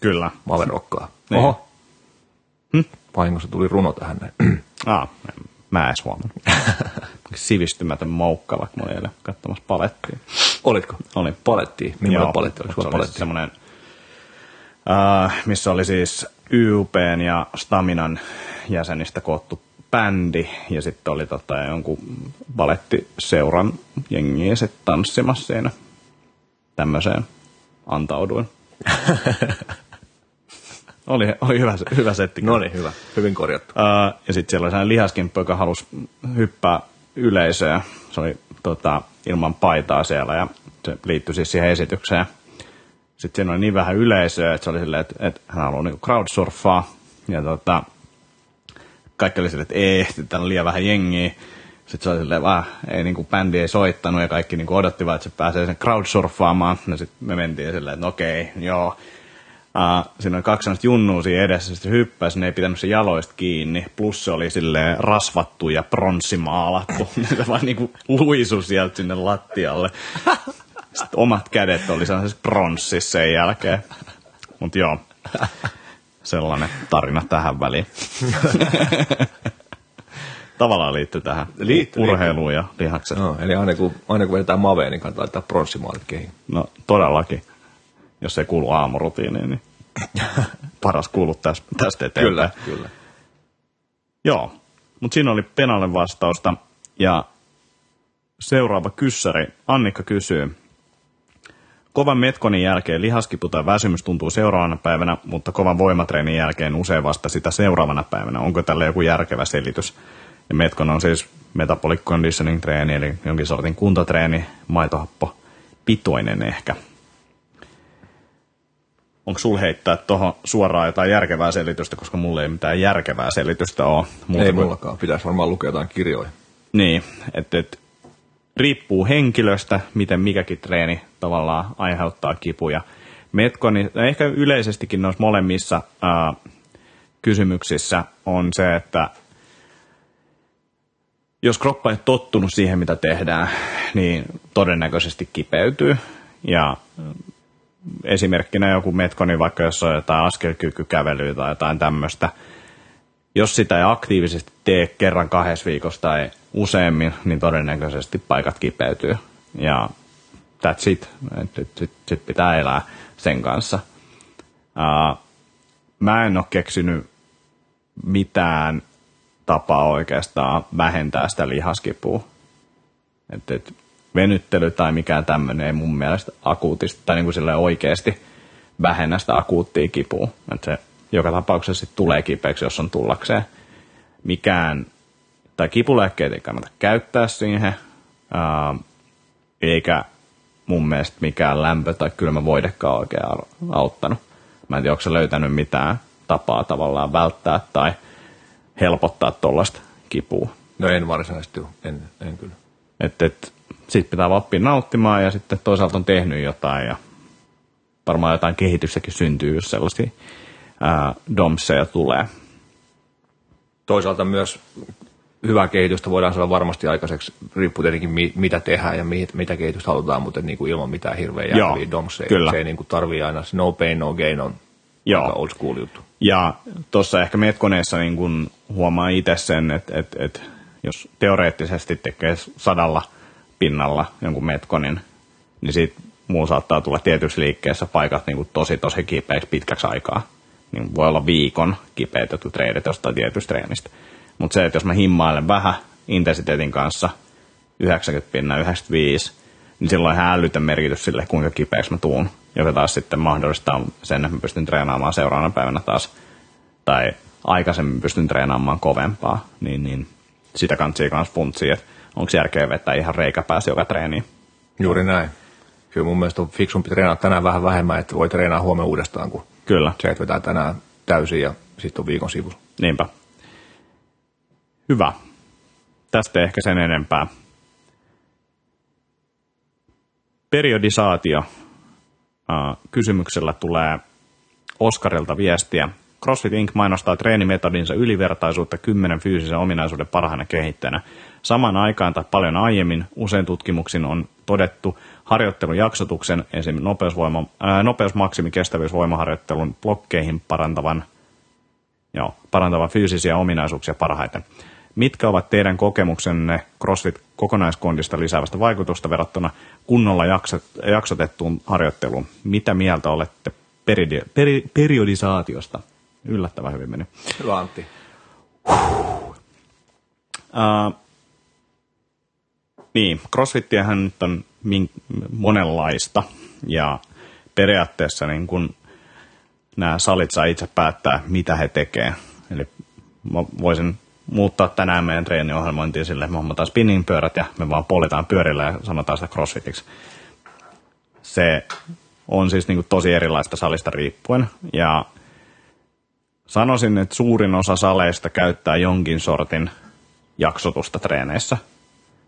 Kyllä. Maverokkaa. Niin. Oho. Hm? Vahingossa tuli runo tähän näin. Ah, Mä edes huomannut. Sivistymätön moukka, vaikka mä olin katsomassa palettia. Olitko? Olin. Paletti. Millainen paletti oli? Se oli semmoinen, uh, missä oli siis YUPn ja Staminan jäsenistä koottu bändi, ja sitten oli tota, jonkun balettiseuran jengiä sitten tanssimassa siinä. Tämmöiseen antauduin. Oli, oli hyvä, hyvä setti. No niin, hyvä. Hyvin korjattu. Uh, ja sitten siellä oli sellainen lihaskimppu, joka halusi hyppää yleisöä. Se oli tota, ilman paitaa siellä ja se liittyi siis siihen esitykseen. Sitten siinä oli niin vähän yleisöä, että se oli silleen, että, että hän haluaa niinku crowdsurfaa. Ja tota, kaikki oli silleen, että ei, täällä on liian vähän jengiä. Sitten se oli silleen, että ei niinku bändi ei soittanut ja kaikki niinku odottivat, että se pääsee sen crowdsurfaamaan. Ja sitten me mentiin silleen, että okei, joo Uh, siinä oli kaksi sellaista junnua siinä edessä, sitten hyppäsi, ne ei pitänyt se jaloista kiinni, plus se oli silleen rasvattu ja pronssimaalattu, ne vaan niinku luisu sieltä sinne lattialle. Sitten omat kädet oli sellaisessa pronssissa sen jälkeen. Mutta joo, sellainen tarina tähän väliin. Tavallaan liittyy tähän liittyy, urheiluun ja lihakseen. No, eli aina kun, aina kun vedetään maveen, niin kannattaa laittaa pronssimaalit kehiin. No, todellakin jos ei kuulu aamurutiiniin, niin paras kuulu tästä, tästä eteenpäin. Kyllä, kyllä. Joo, mutta siinä oli Penalle vastausta ja seuraava kyssäri. Annikka kysyy. Kovan metkonin jälkeen lihaskipu tai väsymys tuntuu seuraavana päivänä, mutta kovan voimatreenin jälkeen usein vasta sitä seuraavana päivänä. Onko tälle joku järkevä selitys? Ja metkon on siis metabolic conditioning treeni, eli jonkin sortin kuntotreeni, maitohappo, pitoinen ehkä onko sul heittää tuohon suoraan jotain järkevää selitystä, koska mulla ei mitään järkevää selitystä ole. Muuta ei mullakaan, pitäisi varmaan lukea jotain kirjoja. Niin, että et, riippuu henkilöstä, miten mikäkin treeni tavallaan aiheuttaa kipuja. Metkoni, ehkä yleisestikin noissa molemmissa ää, kysymyksissä on se, että jos kroppa ei tottunut siihen, mitä tehdään, niin todennäköisesti kipeytyy. Ja esimerkkinä joku metkoni, vaikka jos on jotain askelkykykävelyä tai jotain tämmöistä, jos sitä ei aktiivisesti tee kerran kahdessa viikossa tai useammin, niin todennäköisesti paikat kipeytyy. Ja that's it. Sitten sit, sit pitää elää sen kanssa. Uh, mä en ole keksinyt mitään tapaa oikeastaan vähentää sitä lihaskipua. Et, et, venyttely tai mikään tämmöinen ei mun mielestä akuutisti tai niin kuin oikeasti vähennä sitä akuuttia kipua. Et se joka tapauksessa sit tulee kipeäksi, jos on tullakseen. Mikään, tai kipulääkkeet ei kannata käyttää siihen, ää, eikä mun mielestä mikään lämpö tai kylmä voidekaan oikein auttanut. Mä en tiedä, onko se löytänyt mitään tapaa tavallaan välttää tai helpottaa tuollaista kipua. No en varsinaisesti, en, en kyllä. Et, et, sitten pitää oppia nauttimaan ja sitten toisaalta on tehnyt jotain ja varmaan jotain kehityssäkin syntyy, jos sellaisia ää, domseja tulee. Toisaalta myös hyvää kehitystä voidaan saada varmasti aikaiseksi, riippuu tietenkin mitä tehdään ja mitä kehitystä halutaan, mutta niin kuin ilman mitään hirveän jääviä domseja. Kyllä. Se ei niin kuin tarvii aina, no pain, no gain on Joo. old school juttu. Ja tuossa ehkä metkoneessa niin kun huomaa itse sen, että, että, että jos teoreettisesti tekee sadalla pinnalla jonkun metkonin, niin siitä muu saattaa tulla tietyssä liikkeessä paikat niin kuin tosi tosi kipeäksi pitkäksi aikaa. Niin voi olla viikon kipeät jotkut treenit jostain tietystä treenistä. Mutta se, että jos mä himmailen vähän intensiteetin kanssa, 90 pinna, 95, niin silloin ihan älytön merkitys sille, kuinka kipeäksi mä tuun, joka taas sitten mahdollistaa sen, että mä pystyn treenaamaan seuraavana päivänä taas, tai aikaisemmin pystyn treenaamaan kovempaa, niin, niin sitä kanssa kanssa funtsia, että onko järkeä vetää ihan reikäpäässä joka treeniin. Juuri näin. Kyllä mun mielestä on fiksumpi treenata tänään vähän vähemmän, että voi treenaa huomenna uudestaan, kun Kyllä. se, että vetää tänään täysin ja sitten on viikon sivu. Niinpä. Hyvä. Tästä ehkä sen enempää. Periodisaatio. Kysymyksellä tulee Oskarilta viestiä. CrossFit Inc. mainostaa treenimetodinsa ylivertaisuutta kymmenen fyysisen ominaisuuden parhaana kehittäjänä. Samaan aikaan tai paljon aiemmin usein tutkimuksin on todettu harjoittelun jaksotuksen, esim. Nopeusvoima, ää, nopeusmaksimi kestävyysvoimaharjoittelun blokkeihin parantavan, joo, parantavan fyysisiä ominaisuuksia parhaiten. Mitkä ovat teidän kokemuksenne CrossFit kokonaiskondista lisäävästä vaikutusta verrattuna kunnolla jaksotettuun harjoitteluun? Mitä mieltä olette peridi, peri, periodisaatiosta? Yllättävän hyvin meni. Hyvä Antti. Uh, niin, crossfittiähän nyt on min, monenlaista ja periaatteessa niin kun nämä salit saa itse päättää, mitä he tekee. Eli mä voisin muuttaa tänään meidän treeniohjelmointiin sille, me hommataan spinning-pyörät ja me vaan politaan pyörillä ja sanotaan sitä crossfitiksi. Se on siis niin kuin tosi erilaista salista riippuen ja sanoisin, että suurin osa saleista käyttää jonkin sortin jaksotusta treeneissä.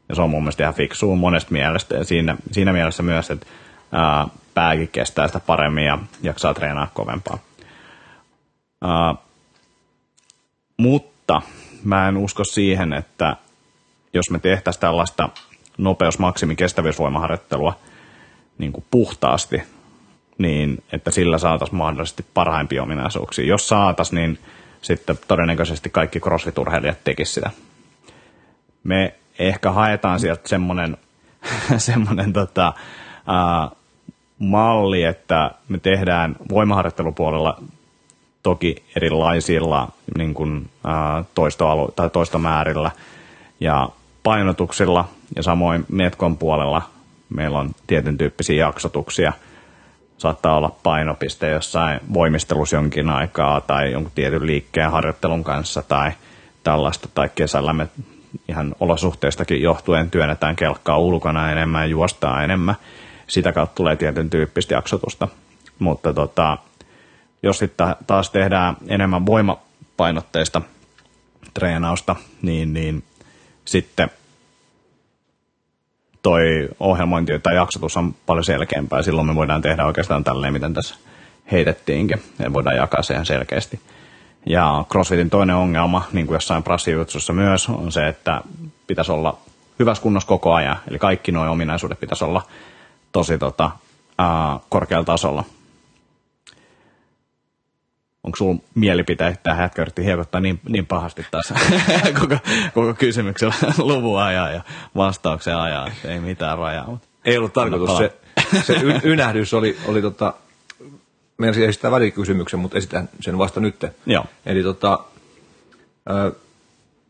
Ja se on mun mielestä ihan fiksua monesta mielestä ja siinä, siinä mielessä myös, että ää, pääkin kestää sitä paremmin ja jaksaa treenaa kovempaa. Ää, mutta mä en usko siihen, että jos me tehtäisiin tällaista nopeusmaksimi kestävyysvoimaharjoittelua niin kuin puhtaasti, niin että sillä saataisiin mahdollisesti parhaimpia ominaisuuksia. Jos saataisiin, niin sitten todennäköisesti kaikki crossfit-urheilijat tekisivät sitä. Me ehkä haetaan sieltä semmoinen, semmoinen tota, uh, malli, että me tehdään voimaharjoittelupuolella toki erilaisilla niin kuin, ää, toistoalu- tai toistomäärillä ja painotuksilla ja samoin Metkon puolella meillä on tietyn tyyppisiä jaksotuksia. Saattaa olla painopiste jossain voimistelussa jonkin aikaa tai jonkun tietyn liikkeen harjoittelun kanssa tai tällaista. Tai kesällä me ihan olosuhteistakin johtuen työnnetään kelkkaa ulkona enemmän, juostaa enemmän. Sitä kautta tulee tietyn tyyppistä jaksotusta. Mutta tota, jos sitten taas tehdään enemmän voimapainotteista treenausta, niin, niin sitten toi ohjelmointi tai jaksotus on paljon selkeämpää. Silloin me voidaan tehdä oikeastaan tälleen, miten tässä heitettiinkin. Ja voidaan jakaa se ihan selkeästi. Ja CrossFitin toinen ongelma, niin kuin jossain prassijutsussa myös, on se, että pitäisi olla hyvässä kunnossa koko ajan. Eli kaikki nuo ominaisuudet pitäisi olla tosi tota, ää, korkealla tasolla. Onko sulla mielipiteet tähän hetken yritti hiekottaa niin, niin pahasti tässä koko, koko kysymyksellä luvun ajan ja vastauksen ajan, että ei mitään rajaa. Mutta ei ollut tarkoitus. Se, se y, ynähdys oli, oli tota, meidän esittää välikysymyksen, mutta esitän sen vasta nyt. Joo. Eli tota, ö,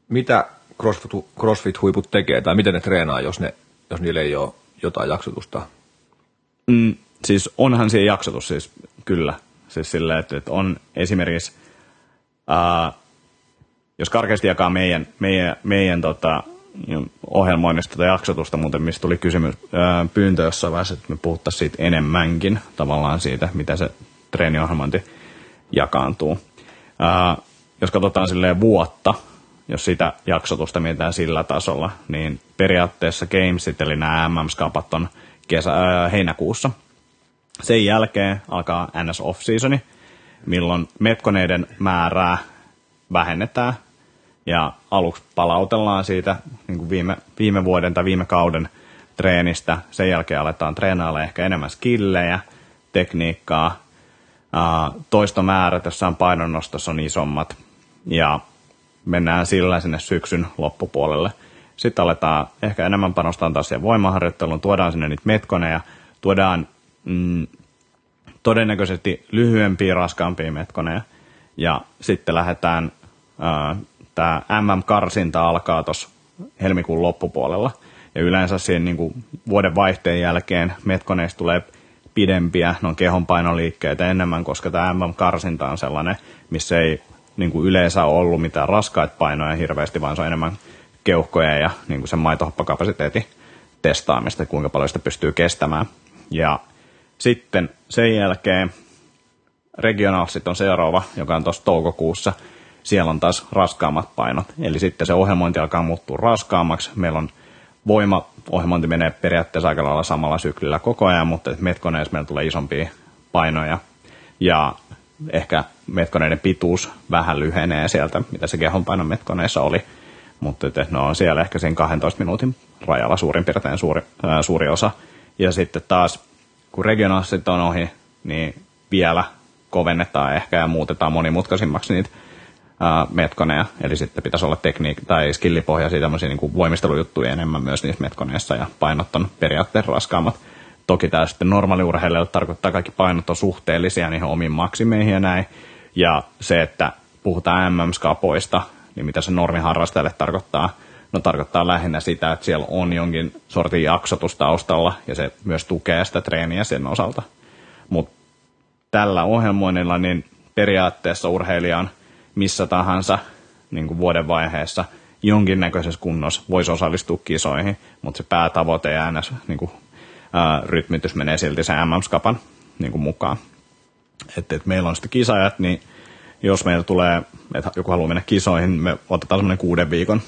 mitä CrossFit, CrossFit-huiput tekee tai miten ne treenaa, jos, ne, jos niillä ei ole jotain jaksotusta? Mm, siis onhan siihen jaksotus siis kyllä. Siis silleen, että, että on esimerkiksi, ää, jos karkeasti jakaa meidän, meidän, meidän tota, ohjelmoinnista tai jaksotusta muuten, mistä tuli kysymys, ää, pyyntö jossain vaiheessa, että me puhuttaisiin siitä enemmänkin tavallaan siitä, mitä se treeniohjelmointi jakaantuu. Ää, jos katsotaan silleen vuotta, jos sitä jaksotusta mietitään sillä tasolla, niin periaatteessa Gamesit, eli nämä MM-skapat on kesä, ää, heinäkuussa. Sen jälkeen alkaa NS Off-seasoni, milloin metkoneiden määrää vähennetään. Ja aluksi palautellaan siitä niin kuin viime, viime vuoden tai viime kauden treenistä. Sen jälkeen aletaan treenailla ehkä enemmän skillejä, tekniikkaa, toistomäärät jossain painonnostossa on isommat. Ja mennään sillä sinne syksyn loppupuolelle. Sitten aletaan ehkä enemmän panostaa taas siihen voimaharjoitteluun, tuodaan sinne niitä metkoneja, tuodaan mm, todennäköisesti lyhyempiä, raskaampia metkoneja ja sitten lähdetään, tämä MM-karsinta alkaa tuossa helmikuun loppupuolella ja yleensä siinä niin kuin vuoden vaihteen jälkeen metkoneista tulee pidempiä, ne on kehonpainoliikkeitä enemmän, koska tämä MM-karsinta on sellainen, missä ei niin kuin yleensä ole ollut mitään raskaita painoja hirveästi, vaan se on enemmän keuhkoja ja niin kuin sen maitohoppakapasiteetin testaamista, kuinka paljon sitä pystyy kestämään. Ja sitten sen jälkeen regionaalsit on seuraava, joka on tuossa toukokuussa. Siellä on taas raskaammat painot. Eli sitten se ohjelmointi alkaa muuttua raskaammaksi. Meillä on voimaohjelmointi menee periaatteessa aika lailla samalla syklillä koko ajan, mutta metkoneissa meillä tulee isompia painoja. Ja ehkä metkoneiden pituus vähän lyhenee sieltä, mitä se kehonpainon metkoneissa oli. Mutta no on siellä ehkä siinä 12 minuutin rajalla suurin piirtein suuri, ää, suuri osa. Ja sitten taas, kun regionaaliset on ohi, niin vielä kovennetaan ehkä ja muutetaan monimutkaisimmaksi niitä ää, metkoneja. Eli sitten pitäisi olla tekniik- tai skillipohjaisia tämmöisiä niin voimistelujuttuja enemmän myös niissä metkoneissa ja painot on periaatteessa raskaammat. Toki tämä sitten normaaliurheilijalle tarkoittaa, kaikki painot on suhteellisia niihin omiin maksimeihin ja näin. Ja se, että puhutaan MM-skapoista, niin mitä se normiharrastajalle tarkoittaa? No tarkoittaa lähinnä sitä, että siellä on jonkin sortin jaksotus taustalla ja se myös tukee sitä treeniä sen osalta. Mutta tällä ohjelmoinnilla niin periaatteessa urheilija on missä tahansa niin kuin vuoden vaiheessa jonkinnäköisessä kunnossa voisi osallistua kisoihin, mutta se päätavoite ja ns. Niin kuin, ää, rytmitys menee silti se MM-skapan niin kuin mukaan. Että et meillä on sitten kisajat, niin jos meillä tulee, että joku haluaa mennä kisoihin, me otetaan semmoinen kuuden viikon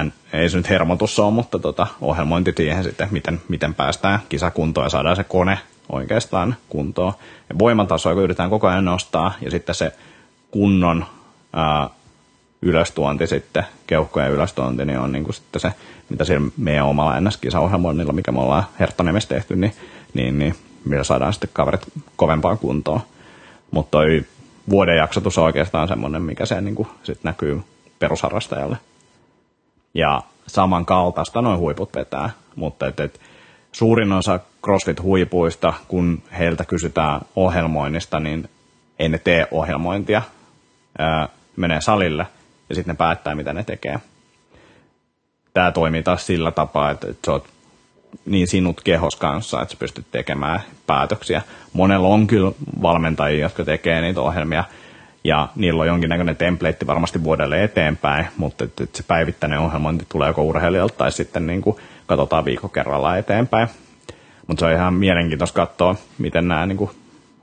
en, ei se nyt hermotus ole, mutta tota, ohjelmointi siihen sitten, miten, miten päästään kisakuntoon ja saadaan se kone oikeastaan kuntoon. Ja voimatasoa yritetään koko ajan nostaa ja sitten se kunnon ää, ylöstuonti sitten, keuhkojen ylöstuonti, niin on niin kuin sitten se, mitä siellä meidän omalla NS-kisaohjelmoinnilla, mikä me ollaan Herttonemessä tehty, niin, niin, niin millä saadaan sitten kaverit kovempaan kuntoon. Mutta toi vuoden jaksotus on oikeastaan semmoinen, mikä se niin kuin sit näkyy perusharrastajalle. Ja samankaltaista noin huiput vetää, mutta et, et, suurin osa CrossFit-huipuista, kun heiltä kysytään ohjelmoinnista, niin ei ne tee ohjelmointia, ää, menee salille ja sitten ne päättää, mitä ne tekee. Tämä toimii taas sillä tapaa, että, että sä oot niin sinut kehos kanssa, että sä pystyt tekemään päätöksiä. Monella on kyllä valmentajia, jotka tekee niitä ohjelmia, ja niillä on jonkinnäköinen template varmasti vuodelle eteenpäin, mutta että, että se päivittäinen ohjelmointi tulee joko urheilijalta tai sitten niin kuin katsotaan viikko kerrallaan eteenpäin. Mutta se on ihan mielenkiintoista katsoa, miten nämä niin kuin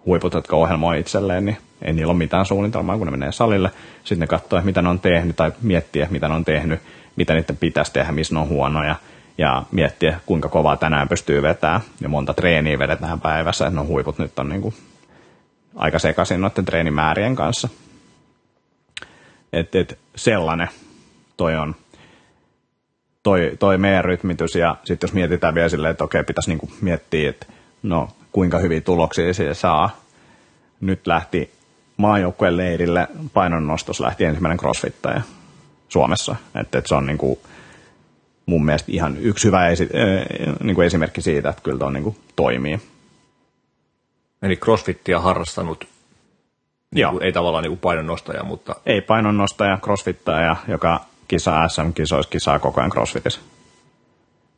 huiput, jotka ohjelmoi itselleen, niin ei niillä ole mitään suunnitelmaa, kun ne menee salille. Sitten ne katsoo, mitä ne on tehnyt tai miettiä, mitä ne on tehnyt, mitä niiden pitäisi tehdä, missä ne on huonoja. ja miettiä, kuinka kovaa tänään pystyy vetämään ja monta treeniä vedetään päivässä. No huiput nyt on niin kuin aika sekaisin noiden treenimäärien kanssa. Et, et sellainen toi on toi, toi meidän rytmitys ja sitten jos mietitään vielä silleen, että okei, pitäisi niinku miettiä, että no kuinka hyviä tuloksia se saa. Nyt lähti maajoukkueen leirille painonnostos lähti ensimmäinen crossfittaja Suomessa. Että, että se on niinku mun mielestä ihan yksi hyvä esi- äh, niinku esimerkki siitä, että kyllä tuo niinku toimii. Eli crossfittia harrastanut, niin kuin, ei tavallaan niin painonnostaja, mutta... Ei painonnostaja, crossfittaja, joka kisaa SM-kisoissa, kisaa koko ajan crossfitissä.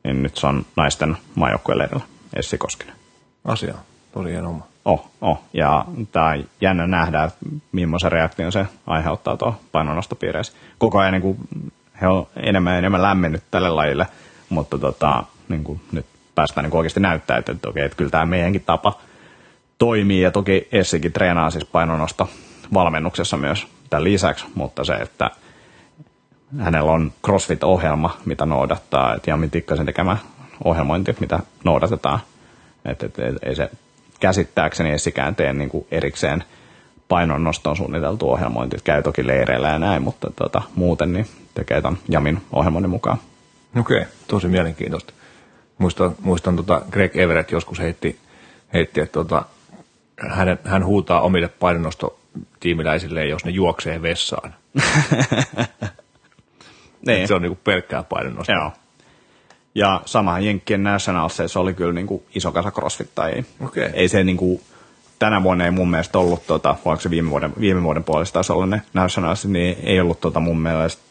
Niin nyt se on naisten maajoukkueen leirillä, Essi Koskinen. Asia, tosi hieno Oh, oh. Ja tämä on jännä nähdä, että millaisen reaktion se aiheuttaa tuo painonnostopiireissä. Koko ajan niin kuin, he on enemmän ja enemmän lämmennyt tälle lajille, mutta tota, niin kuin, nyt päästään niin kuin oikeasti näyttää, että, että, okei, että kyllä tämä meidänkin tapa toimii. Ja toki Essikin treenaa siis painonnosto valmennuksessa myös tämän lisäksi, mutta se, että hänellä on CrossFit-ohjelma, mitä noudattaa, että Jami Tikkasen tekemä ohjelmointi, mitä noudatetaan. Että et, et, ei se käsittääkseni Essikään tee niin kuin erikseen painonnostoon suunniteltu ohjelmointi. Käy toki leireillä ja näin, mutta tota, muuten niin tekee tämän Jamin ohjelmoinnin mukaan. Okei, okay, tosi mielenkiintoista. Muistan, muistan tota Greg Everett joskus heitti, heitti että tota, hän, hän huutaa omille painonnostotiimiläisilleen, jos ne juoksee vessaan. niin. Se on niinku pelkkää painonnosta. Joo. Ja sama Jenkkien se oli kyllä niinku iso kasa crossfittajia. Okay. Ei se niinku, tänä vuonna ei mun mielestä ollut, tota, vaikka se viime vuoden, viime vuoden puolesta taisi olla ne Nationals, niin ei ollut tota mun mielestä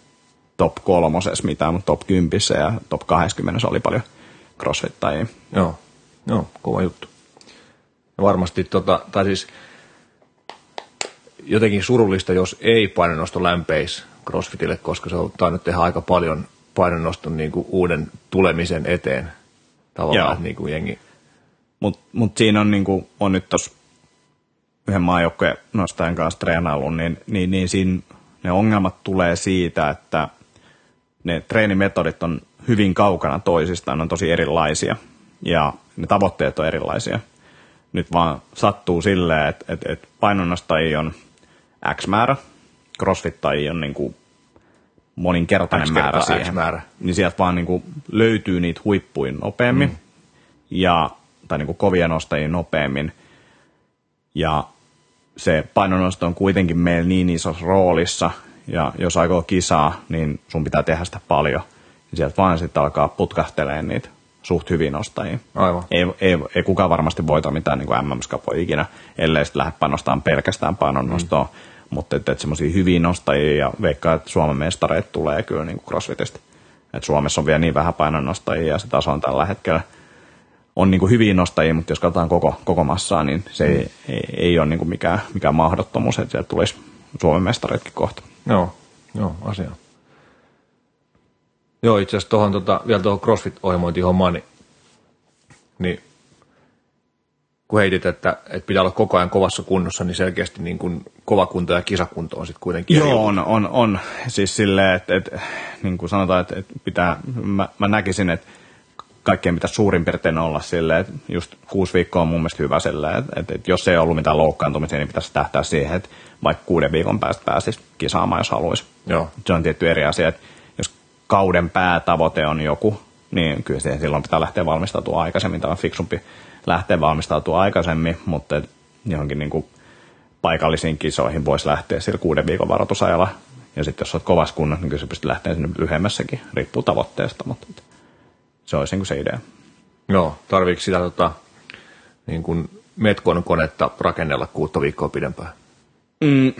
top kolmosessa mitään, mutta top 10 ja top 20 oli paljon crossfittajia. Joo, joo, kova juttu. Varmasti, tota, tai siis jotenkin surullista, jos ei painonnosto lämpeisi CrossFitille, koska se on tainnut tehdä aika paljon painonnoston niin kuin uuden tulemisen eteen tavallaan niin kuin jengi. Mutta mut siinä on, niin kuin, on nyt tuossa yhden maajoukkojen nostajan kanssa treenaillut, niin, niin, niin siinä ne ongelmat tulee siitä, että ne treenimetodit on hyvin kaukana toisistaan, on tosi erilaisia ja ne tavoitteet on erilaisia. Nyt vaan sattuu silleen, että, että, että painonnostajia on X määrä, crossfittajia on niin kuin moninkertainen määrä siihen. Määrä. Niin sieltä vaan niin kuin löytyy niitä huippuin nopeammin mm. ja, tai niin kuin kovia nostajia nopeammin. Ja se painonnosto on kuitenkin meillä niin isossa roolissa, ja jos aikoo kisaa, niin sun pitää tehdä sitä paljon. Ja sieltä vaan sitten alkaa putkahtelemaan niitä suht hyvin nostajia. Aivan. Ei, ei, ei kukaan varmasti voita mitään niin MM-skapoja ikinä, ellei sitten lähde panostamaan pelkästään painonnostoa. Mm mutta että, että semmoisia hyviä nostajia ja veikkaa, että Suomen mestareita tulee kyllä niin kuin CrossFitistä. että Suomessa on vielä niin vähän painonnostajia ja se taso on tällä hetkellä on niin kuin hyviä nostajia, mutta jos katsotaan koko, koko massaa, niin se ei, ei, ei ole niin kuin mikään, mikään mahdottomuus, että sieltä tulisi Suomen mestareitkin kohta. Joo, joo, asia. Joo, itse asiassa tuohon, tota, vielä tuohon CrossFit-ohjelmointihommaan, niin, niin kun heitit, että, että pitää olla koko ajan kovassa kunnossa, niin selkeästi niin kuin kova kunto ja kisakunto on sitten kuitenkin Joo, on, on, on. Siis silleen, että, että niin kuin sanotaan, että, että pitää, mä, mä näkisin, että kaikkien pitäisi suurin piirtein olla silleen, että just kuusi viikkoa on mun mielestä hyvä silleen, että, että, että jos ei ollut mitään loukkaantumisia, niin pitäisi tähtää siihen, että vaikka kuuden viikon päästä pääsisi kisaamaan, jos haluaisi. Joo. Se on tietty eri asia, että kauden päätavoite on joku, niin kyllä siihen silloin pitää lähteä valmistautua aikaisemmin, tai on fiksumpi lähteä valmistautua aikaisemmin, mutta johonkin niin kuin paikallisiin kisoihin voisi lähteä sillä kuuden viikon varoitusajalla. Ja sitten jos olet kovassa kunnossa, niin kyllä se pystyy lähteä sinne lyhyemmässäkin, riippuu tavoitteesta, mutta se olisi niin se idea. Joo, tarviiko sitä tota, niin kuin Metkon konetta rakennella kuutta viikkoa pidempään? Mm,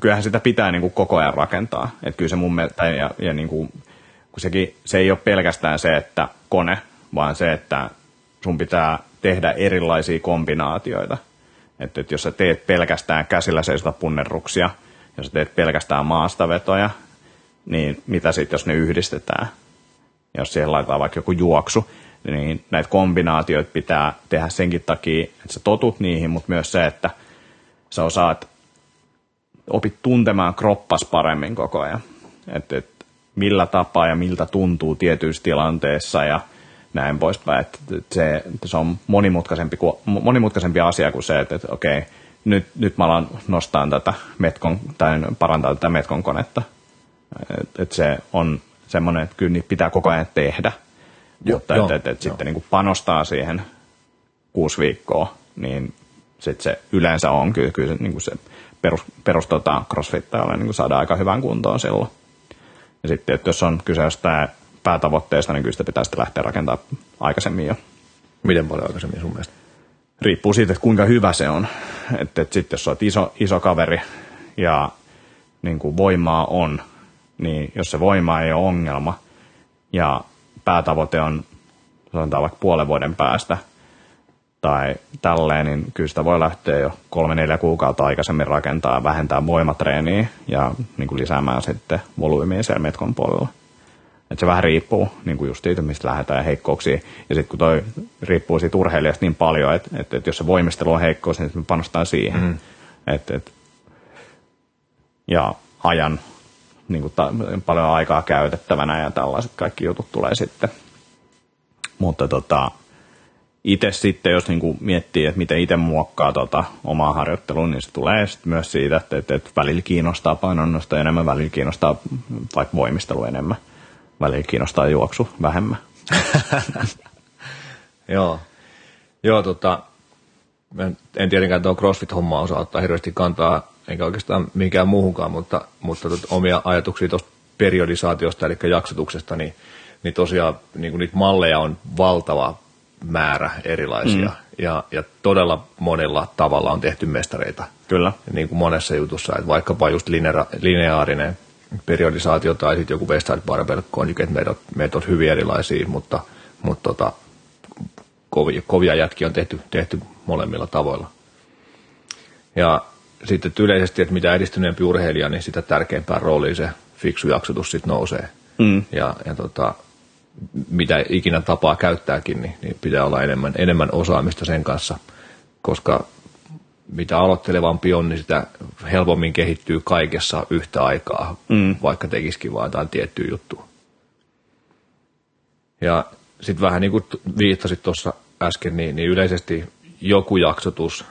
kyllähän sitä pitää niin kuin koko ajan rakentaa. Et kyllä se mun mielestä, ja, ja niin kuin, sekin, se ei ole pelkästään se, että kone, vaan se, että sun pitää tehdä erilaisia kombinaatioita. Että, että jos sä teet pelkästään käsillä seisota punnerruksia, jos sä teet pelkästään maastavetoja, niin mitä sitten, jos ne yhdistetään? Jos siihen laitetaan vaikka joku juoksu, niin näitä kombinaatioita pitää tehdä senkin takia, että sä totut niihin, mutta myös se, että sä osaat, opit tuntemaan kroppas paremmin koko ajan. Että, että millä tapaa ja miltä tuntuu tietyissä tilanteissa ja – näin poispäin. Että se, että se on monimutkaisempi, monimutkaisempi asia kuin se, että, että okei, nyt, nyt mä alan nostaa tätä Metkon, tai parantaa tätä Metkon konetta. Että et se on semmoinen, että kyllä niitä pitää koko ajan tehdä. Jo, mutta että, että, että sitten niin kuin panostaa siihen kuusi viikkoa, niin sitten se yleensä on kyllä, kyllä se, niin kuin se perus, perus tota, crossfittajalle niin saadaan aika hyvän kuntoon silloin. Ja sitten, että jos on kyse jostain päätavoitteesta, niin kyllä sitä pitää sitten lähteä rakentamaan aikaisemmin jo. Miten paljon aikaisemmin sun mielestä? Riippuu siitä, että kuinka hyvä se on. Että, että sitten jos olet iso, iso kaveri ja niin kuin voimaa on, niin jos se voima ei ole ongelma ja päätavoite on sanotaan vaikka puolen vuoden päästä tai tälleen, niin kyllä sitä voi lähteä jo kolme-neljä kuukautta aikaisemmin rakentaa, vähentää voimatreeniä ja niin kuin lisäämään sitten volyymiä siellä metkon puolella. Et se vähän riippuu niin kuin just siitä, mistä lähdetään ja heikkouksia. Ja sitten kun toi riippuu siitä urheilijasta niin paljon, että et, et jos se voimistelu on heikkous, niin me panostaa siihen. Mm. Et, et, ja ajan niin kuin ta, paljon aikaa käytettävänä ja tällaiset kaikki jutut tulee sitten. Mutta tota, itse sitten, jos niin kuin miettii, että miten itse muokkaa tota omaa harjoittelua, niin se tulee sitten myös siitä, että, että, että välillä kiinnostaa painonnosta enemmän, välillä kiinnostaa vaikka voimistelu enemmän välillä kiinnostaa juoksu vähemmän. Joo. Joo, tota, en tietenkään tuon CrossFit-hommaa osaa ottaa hirveästi kantaa, enkä oikeastaan minkään muuhunkaan, mutta, mutta tota, omia ajatuksia tuosta periodisaatiosta, eli jaksotuksesta, niin, niin tosiaan niin niitä malleja on valtava määrä erilaisia. Mm. Ja, ja todella monella tavalla on tehty mestareita. Kyllä. Niin kuin monessa jutussa, että vaikkapa just lineaarinen periodisaatio tai sitten joku Westside Barbell Conjugate meidät on hyvin erilaisia, mutta, mutta tota, kovia, kovia jätkiä on tehty, tehty molemmilla tavoilla. Ja sitten yleisesti, että mitä edistyneempi urheilija, niin sitä tärkeämpään rooliin se fiksu jaksotus sitten nousee. Mm. Ja, ja tota, mitä ikinä tapaa käyttääkin, niin, niin pitää olla enemmän, enemmän osaamista sen kanssa, koska mitä aloittelevampi on, niin sitä helpommin kehittyy kaikessa yhtä aikaa, mm. vaikka tekisikin vaan jotain tiettyä juttua. Ja sitten vähän niin kuin viittasit tuossa äsken, niin, niin yleisesti joku jaksotus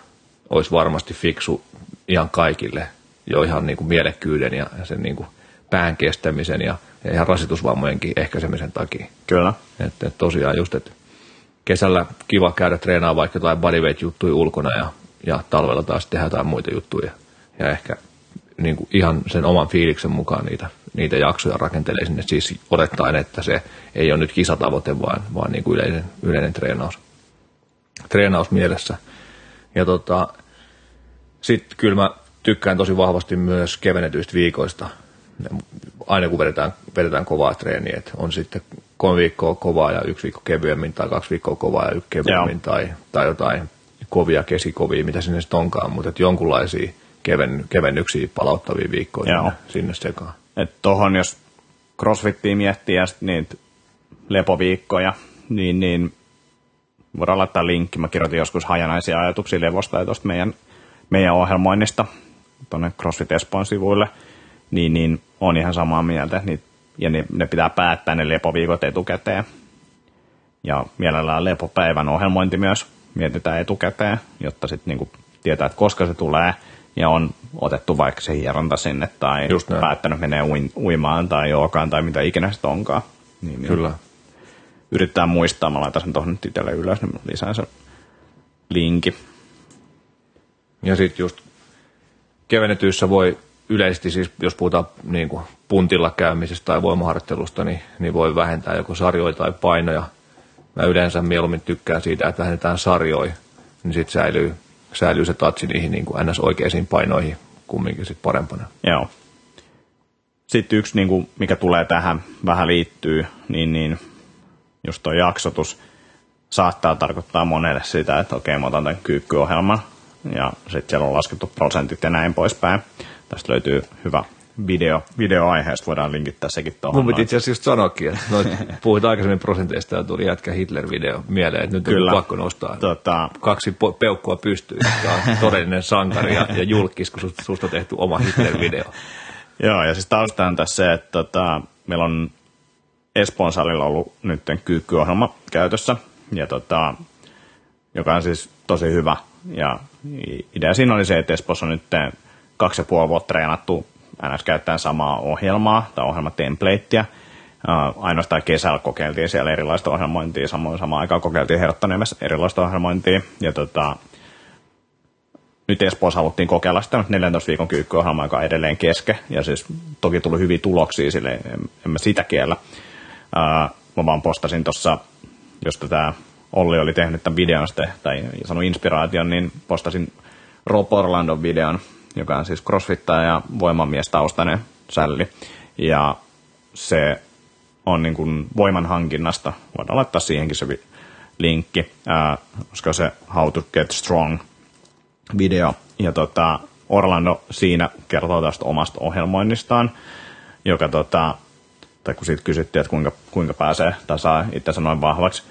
olisi varmasti fiksu ihan kaikille, jo ihan niin kuin mielekkyyden ja sen niin kuin pään kestämisen ja, ja ihan rasitusvammojenkin ehkäisemisen takia. Kyllä. Että et tosiaan just, että kesällä kiva käydä treenaamaan vaikka jotain bodyweight-juttuja ulkona ja ja talvella taas tehdään jotain muita juttuja. Ja ehkä niin kuin ihan sen oman fiiliksen mukaan niitä, niitä jaksoja rakentelee sinne, siis odottaen, että se ei ole nyt kisatavoite, vaan, vaan niin kuin yleinen, yleinen treenaus, treenaus mielessä. Ja tota, sitten kyllä mä tykkään tosi vahvasti myös kevennetyistä viikoista, aina kun vedetään, vedetään kovaa treeniä, että on sitten kolme viikkoa kovaa ja yksi viikko kevyemmin tai kaksi viikkoa kovaa ja yksi kevyemmin tai, tai jotain kovia kesikovia, mitä sinne sitten onkaan, mutta että jonkunlaisia keven, kevennyksiä palauttavia viikkoja Joo. sinne sekaan. Että tuohon, jos crossfittiä miettii ja niitä lepoviikkoja, niin, niin voidaan laittaa linkki. Mä kirjoitin joskus hajanaisia ajatuksia levosta ja tuosta meidän, meidän ohjelmoinnista tuonne CrossFit Espoon sivuille, niin, niin on ihan samaa mieltä. Niin, ja ne, ne pitää päättää ne lepoviikot etukäteen. Ja mielellään lepopäivän ohjelmointi myös mietitään etukäteen, jotta sitten niinku tietää, että koska se tulee, ja on otettu vaikka se hieronta sinne, tai Just päättänyt menee uimaan tai jookaan, tai mitä ikinä sitten onkaan. Niin, niin Kyllä. Yrittää muistaa, mä laitan sen tuohon nyt itselle ylös, niin lisään sen linki. Ja sitten just kevennetyissä voi yleisesti, siis jos puhutaan niin kuin puntilla käymisestä tai voimaharjoittelusta, niin, niin voi vähentää joko sarjoja tai painoja – mä yleensä mieluummin tykkään siitä, että vähennetään sarjoja, niin sitten säilyy, säilyy se tatsi niihin niin kuin ns. oikeisiin painoihin kumminkin sit parempana. Joo. Sitten yksi, niin kuin, mikä tulee tähän, vähän liittyy, niin, niin just tuo jaksotus saattaa tarkoittaa monelle sitä, että okei, mä otan tämän kyykkyohjelman, ja sitten siellä on laskettu prosentit ja näin poispäin. Tästä löytyy hyvä video, videoaiheesta voidaan linkittää sekin tuohon. Mun piti itse asiassa just sanoakin, että no, puhuit aikaisemmin prosenteista ja tuli jätkä Hitler-video mieleen, että nyt Kyllä. on pakko nostaa tota... kaksi peukkua pystyy, ja on todellinen sankari ja, ja julkis, kun susta on tehty oma Hitler-video. Joo, ja siis taustahan tässä se, että tota, meillä on Espoon salilla ollut nyt kyykkyohjelma käytössä, ja tota, joka on siis tosi hyvä. Ja idea siinä oli se, että Espoossa on nyt kaksi ja puoli vuotta treenattu NS käyttäen samaa ohjelmaa tai ohjelmatemplateia. Uh, ainoastaan kesällä kokeiltiin siellä erilaista ohjelmointia, samoin samaan aikaan kokeiltiin Herttoniemessä erilaista ohjelmointia. Ja tota, nyt Espoossa haluttiin kokeilla sitä 14 viikon kyykkyohjelmaa, joka on edelleen keske. Ja siis toki tuli hyviä tuloksia sille, en, en mä sitä kiellä. Uh, mä vaan postasin tuossa, jos tämä Olli oli tehnyt tämän videon sitten, tai sanoi inspiraation, niin postasin Rob Orlandon videon, joka on siis crossfittaja ja voimamies taustainen sälli. Ja se on niin kuin voiman hankinnasta. Voidaan laittaa siihenkin se linkki, koska se How to Get Strong video. Ja tota, Orlando siinä kertoo tästä omasta ohjelmoinnistaan, joka tota, tai kun siitä kysyttiin, että kuinka, kuinka pääsee tai saa itsensä noin vahvaksi,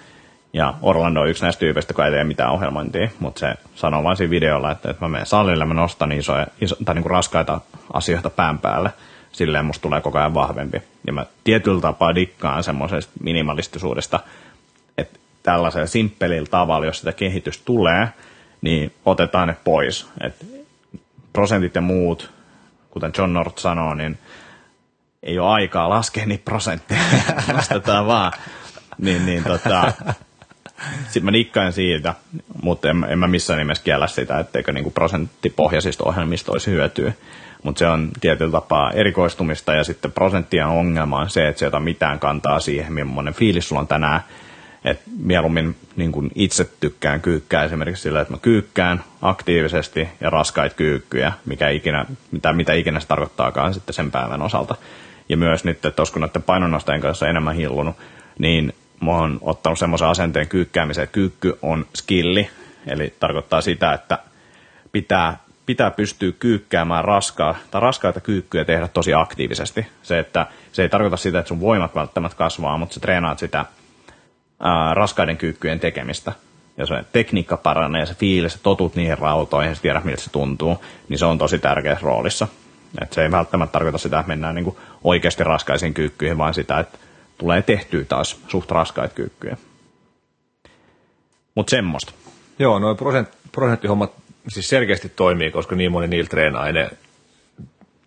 ja Orlando on yksi näistä tyypeistä, joka ei tee mitään ohjelmointia, mutta se sanoo vain siinä videolla, että, että mä menen salille, mä nostan isoja, iso, tai niin kuin raskaita asioita pään päälle, silleen musta tulee koko ajan vahvempi. Ja mä tietyllä tapaa dikkaan semmoisesta minimalistisuudesta, että tällaisella simppelillä tavalla, jos sitä kehitys tulee, niin otetaan ne pois. Et prosentit ja muut, kuten John North sanoo, niin ei ole aikaa laskea niitä prosentteja, nostetaan vaan. Niin, niin tota, sitten mä nikkaan siitä, mutta en, en mä missään nimessä kiellä sitä, etteikö niinku prosenttipohjaisista ohjelmista olisi hyötyä. Mutta se on tietyllä tapaa erikoistumista ja sitten prosenttien ongelma on se, että se ei ota mitään kantaa siihen, millainen fiilis sulla on tänään. Et mieluummin niin kun itse tykkään kyykkää esimerkiksi sillä, että mä kyykkään aktiivisesti ja raskait kyykkyjä, mikä ikinä, mitä, mitä ikinä se tarkoittaakaan sitten sen päivän osalta. Ja myös nyt, että kun noiden painonnostajien kanssa enemmän hillunut, niin mä oon ottanut semmoisen asenteen kyykkäämiseen, että kyykky on skilli, eli tarkoittaa sitä, että pitää, pitää pystyä kyykkäämään raskaa, tai raskaita kyykkyjä tehdä tosi aktiivisesti. Se, että se ei tarkoita sitä, että sun voimat välttämättä kasvaa, mutta sä treenaat sitä ää, raskaiden kyykkyjen tekemistä. Ja se tekniikka paranee se fiilis, että totut niihin rautoihin sä tiedät, miltä se tuntuu, niin se on tosi tärkeässä roolissa. Et se ei välttämättä tarkoita sitä, että mennään niinku oikeasti raskaisiin kyykkyihin, vaan sitä, että tulee tehtyä taas suht raskaita kyykkyjä. Mutta semmoista. Joo, noin prosent, prosenttihommat siis selkeästi toimii, koska niin moni niillä treenaa, ne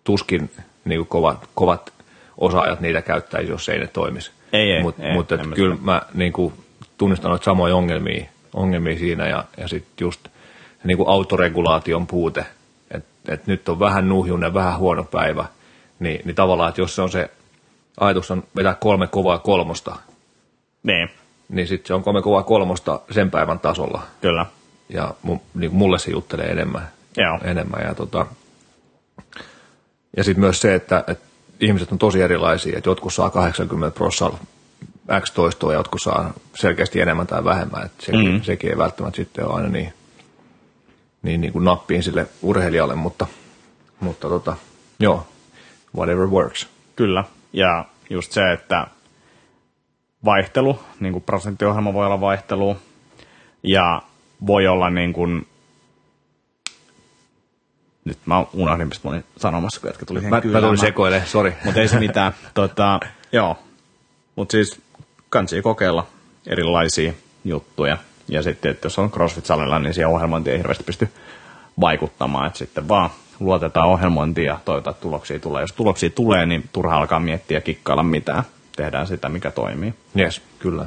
tuskin niin kovat, kovat osaajat niitä käyttäisi, jos ei ne toimisi. Ei, ei. Mutta ei, mut, kyllä mä niin kuin, tunnistan noita samoja ongelmia, ongelmia siinä ja, ja sitten just niin kuin autoregulaation puute, että et nyt on vähän nuhjunen, vähän huono päivä, niin, niin tavallaan, että jos se on se ajatus on vetää kolme kovaa kolmosta. Niin. Niin sitten se on kolme kovaa kolmosta sen päivän tasolla. Kyllä. Ja niin mulle se juttelee enemmän. Joo. enemmän. Ja, tota, ja sitten myös se, että, että ihmiset on tosi erilaisia, että jotkut saa 80 prosenttia X toistoa ja jotkut saa selkeästi enemmän tai vähemmän. Että sekin, mm-hmm. sekin ei välttämättä sitten ole aina niin, niin, niin kuin nappiin sille urheilijalle, mutta, mutta tota, joo, whatever works. Kyllä. Ja just se, että vaihtelu, niin kuin prosenttiohjelma voi olla vaihtelu, ja voi olla niin kuin, nyt mä unohdin, mistä mä olin sanomassa, kun jätkä tuli Mä, mä tulin sekoille, sori. Mutta ei se mitään. tota, joo, mutta siis kansi kokeilla erilaisia juttuja. Ja sitten, että jos on CrossFit-salilla, niin siihen ohjelmointiin ei hirveästi pysty vaikuttamaan. Että sitten vaan luotetaan ohjelmointiin ja toivotaan, että tuloksia tulee. Jos tuloksia tulee, niin turha alkaa miettiä ja kikkailla mitään. Tehdään sitä, mikä toimii. Yes, kyllä.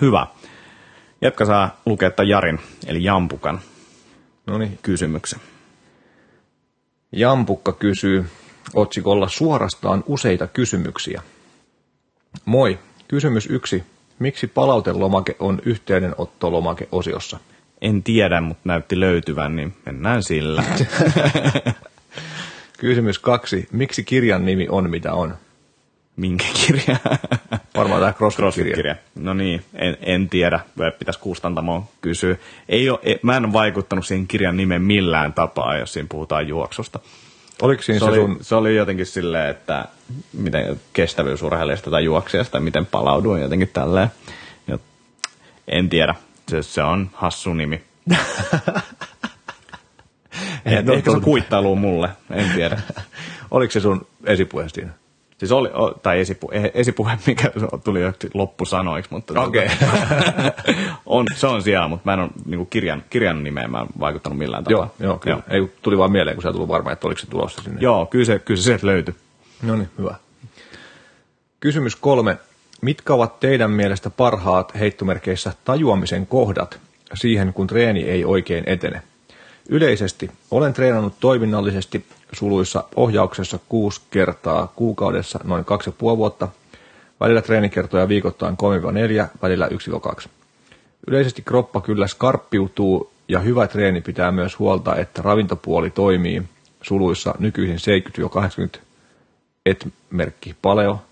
Hyvä. Jatka saa lukea tämän Jarin, eli Jampukan Noniin. kysymyksen. Jampukka kysyy otsikolla suorastaan useita kysymyksiä. Moi, kysymys yksi. Miksi palautelomake on yhteydenottolomake osiossa? En tiedä, mutta näytti löytyvän, niin mennään sillä. Kysymys kaksi. Miksi kirjan nimi on mitä on? Minkä kirja? Varmaan tämä CrossFit-kirja. CrossFit-kirja. No niin, en, en tiedä. Pitäisi kustantamoon kysyä. Ei ole, mä en vaikuttanut siihen kirjan nimeen millään tapaa, jos siinä puhutaan juoksusta. Oliko siinä Se, se, oli, sun... se oli jotenkin silleen, että miten kestävyysurheilijasta tai juoksijasta, miten palauduin jotenkin tälleen. En tiedä. Se, se on hassu nimi. Et ole ehkä se kuittailu mulle, en tiedä. Oliko se sun esipuhe siinä? Siis oli, tai esipu, e, esipuhe, mikä tuli jo loppusanoiksi, mutta okay. on, se on siellä, mutta mä en ole niin kirjan, kirjan nimeen mä en vaikuttanut millään tavalla. Joo, joo, kyllä. Ei, tuli vaan mieleen, kun sä tullut varmaan, että oliko se tulossa sinne. Joo, kyllä se, kyllä se sieltä löytyi. No niin, hyvä. Kysymys kolme. Mitkä ovat teidän mielestä parhaat heittomerkeissä tajuamisen kohdat siihen, kun treeni ei oikein etene? Yleisesti olen treenannut toiminnallisesti suluissa ohjauksessa kuusi kertaa kuukaudessa noin 2,5 vuotta, välillä treenikertoja viikoittain 3-4, välillä 1-2. Yleisesti kroppa kyllä skarppiutuu ja hyvä treeni pitää myös huolta, että ravintopuoli toimii suluissa nykyisin 70-80 et-merkki paleo.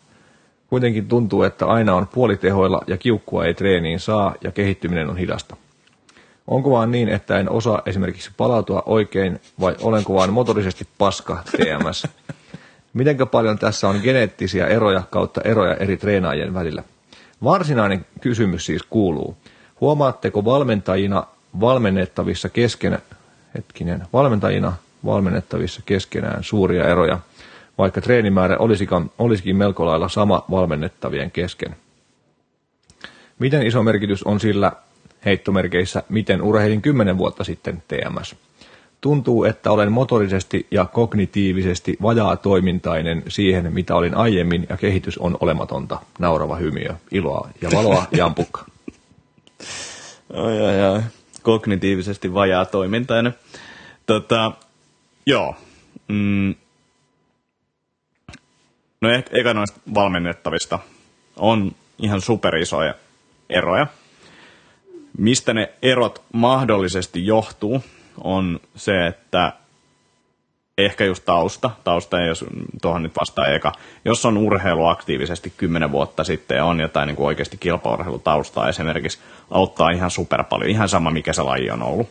Kuitenkin tuntuu, että aina on puolitehoilla ja kiukkua ei treeniin saa ja kehittyminen on hidasta. Onko vaan niin, että en osaa esimerkiksi palautua oikein vai olenko vaan motorisesti paska TMS? Mitenkä paljon tässä on geneettisiä eroja kautta eroja eri treenaajien välillä? Varsinainen kysymys siis kuuluu, huomaatteko valmentajina valmennettavissa kesken, hetkinen, valmentajina valmennettavissa keskenään suuria eroja, vaikka treenimäärä olisikin, olisikin melko lailla sama valmennettavien kesken? Miten iso merkitys on sillä, heittomerkeissä, miten urheilin 10 vuotta sitten TMS. Tuntuu, että olen motorisesti ja kognitiivisesti vajaa toimintainen siihen, mitä olin aiemmin, ja kehitys on olematonta. Naurava hymiö, iloa ja valoa, jampukka. Oi, oi, oi. Kognitiivisesti vajaa toimintainen. Tota, joo. Mm. No ehkä eka noista valmennettavista on ihan superisoja eroja. Mistä ne erot mahdollisesti johtuu, on se, että ehkä just tausta, tausta ei jos tuohon nyt vastaa eka, jos on urheilu aktiivisesti 10 vuotta sitten ja on jotain niin kuin oikeasti kilpaurheilutaustaa esimerkiksi, auttaa ihan super paljon, ihan sama mikä se laji on ollut.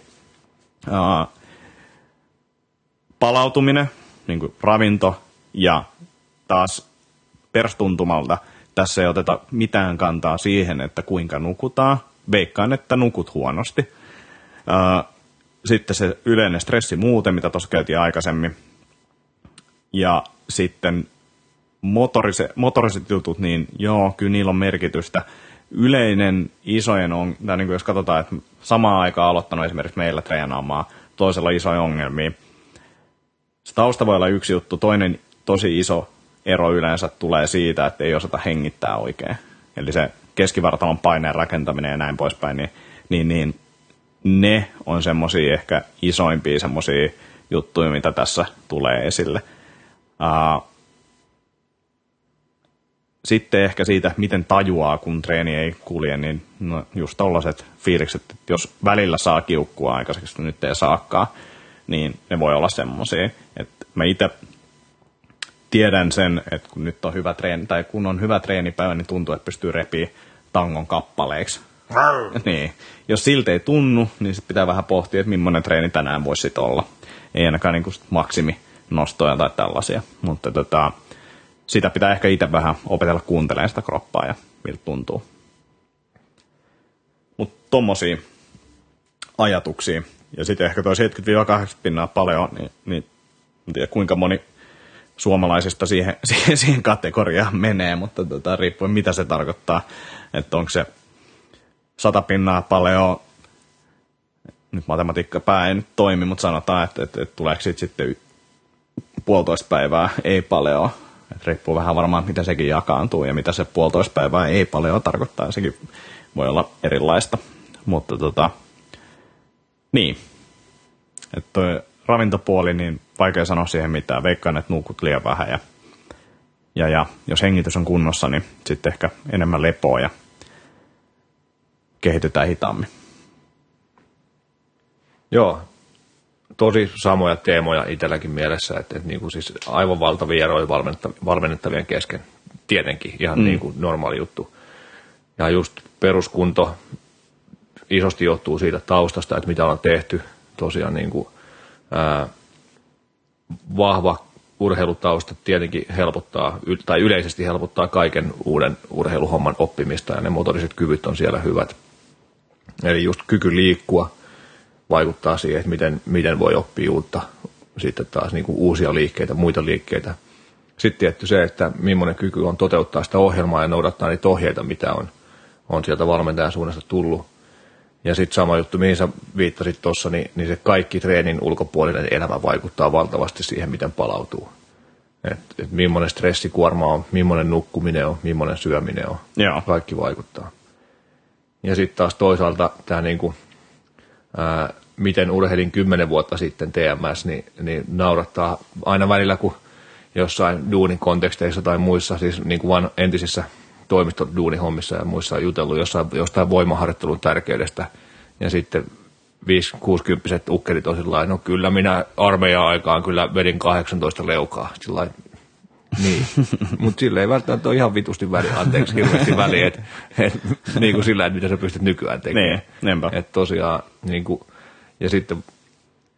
Palautuminen, niin kuin ravinto ja taas perstuntumalta tässä ei oteta mitään kantaa siihen, että kuinka nukutaan, veikkaan, että nukut huonosti. Sitten se yleinen stressi muuten, mitä tuossa käytiin aikaisemmin. Ja sitten motorise, motoriset jutut, niin joo, kyllä niillä on merkitystä. Yleinen isojen on, tai niin kuin jos katsotaan, että samaan aikaan aloittanut esimerkiksi meillä treenaamaan toisella isoja ongelmia. Se tausta voi olla yksi juttu, toinen tosi iso ero yleensä tulee siitä, että ei osata hengittää oikein. Eli se keskivartalon paineen rakentaminen ja näin poispäin, niin, niin, niin ne on semmoisia ehkä isoimpia semmoisia juttuja, mitä tässä tulee esille. Uh, sitten ehkä siitä, miten tajuaa, kun treeni ei kulje, niin no just tollaiset fiilikset, että jos välillä saa kiukkua aikaiseksi, nyt ei saakaan, niin ne voi olla semmoisia. Että mä itse tiedän sen, että kun nyt on hyvä treeni, tai kun on hyvä treenipäivä, niin tuntuu, että pystyy repiä tangon kappaleiksi. niin. Jos siltä ei tunnu, niin sit pitää vähän pohtia, että millainen treeni tänään voisi sit olla. Ei ainakaan niin maksimi nostoja tai tällaisia. Mutta tota, sitä pitää ehkä itse vähän opetella kuuntelemaan sitä kroppaa ja miltä tuntuu. Mutta tommosia ajatuksia. Ja sitten ehkä toi 70-80 pinnaa paljon, niin, niin en tiedä kuinka moni suomalaisista siihen, siihen, siihen kategoriaan menee, mutta tota, riippuen mitä se tarkoittaa, että onko se sata pinnaa nyt matematiikka pää ei nyt toimi, mutta sanotaan, että, että, että tuleeko siitä sitten puolitoista päivää ei paljon. Et riippuu vähän varmaan, miten sekin jakaantuu ja mitä se puolitoista päivää ei paljon tarkoittaa. Sekin voi olla erilaista. Mutta tota, niin. Että ravintopuoli, niin vaikea sanoa siihen mitään. Veikkaan, että nuukut liian vähän ja, ja, ja jos hengitys on kunnossa, niin sitten ehkä enemmän lepoa ja kehitytään hitaammin. Joo, tosi samoja teemoja itselläkin mielessä, että, että niin kuin siis aivan valtavia eroja valmennettavien kesken. Tietenkin ihan mm. niin kuin normaali juttu. Ja just peruskunto isosti johtuu siitä taustasta, että mitä on tehty. Tosiaan niin kuin vahva urheilutausta tietenkin helpottaa, tai yleisesti helpottaa kaiken uuden urheiluhomman oppimista, ja ne motoriset kyvyt on siellä hyvät. Eli just kyky liikkua vaikuttaa siihen, että miten, miten voi oppia uutta, sitten taas niin kuin uusia liikkeitä, muita liikkeitä, sitten tietty se, että millainen kyky on toteuttaa sitä ohjelmaa ja noudattaa niitä ohjeita, mitä on, on sieltä valmentajan suunnasta tullut. Ja sitten sama juttu, mihin sä viittasit tuossa, niin, niin se kaikki treenin ulkopuolinen elämä vaikuttaa valtavasti siihen, miten palautuu. Et, et millainen stressikuorma on, millainen nukkuminen on, millainen syöminen on. Joo. Kaikki vaikuttaa. Ja sitten taas toisaalta tämä niinku, ää, miten urheilin kymmenen vuotta sitten TMS, niin, niin naurattaa aina välillä, kun jossain duunin konteksteissa tai muissa, siis niin kuin vaan entisissä toimistoduunihommissa ja muissa on jutellut jossain, jostain voimaharjoittelun tärkeydestä. Ja sitten 5-60 ukkerit on sillä no kyllä minä armeijan aikaan kyllä vedin 18 leukaa. Sillä niin, mutta sille ei välttämättä ole ihan vitusti väli, anteeksi hirveästi väli, että et, niin kuin sillä, että mitä sä pystyt nykyään tekemään. Niin, niinpä. Että tosiaan, niin kuin, ja sitten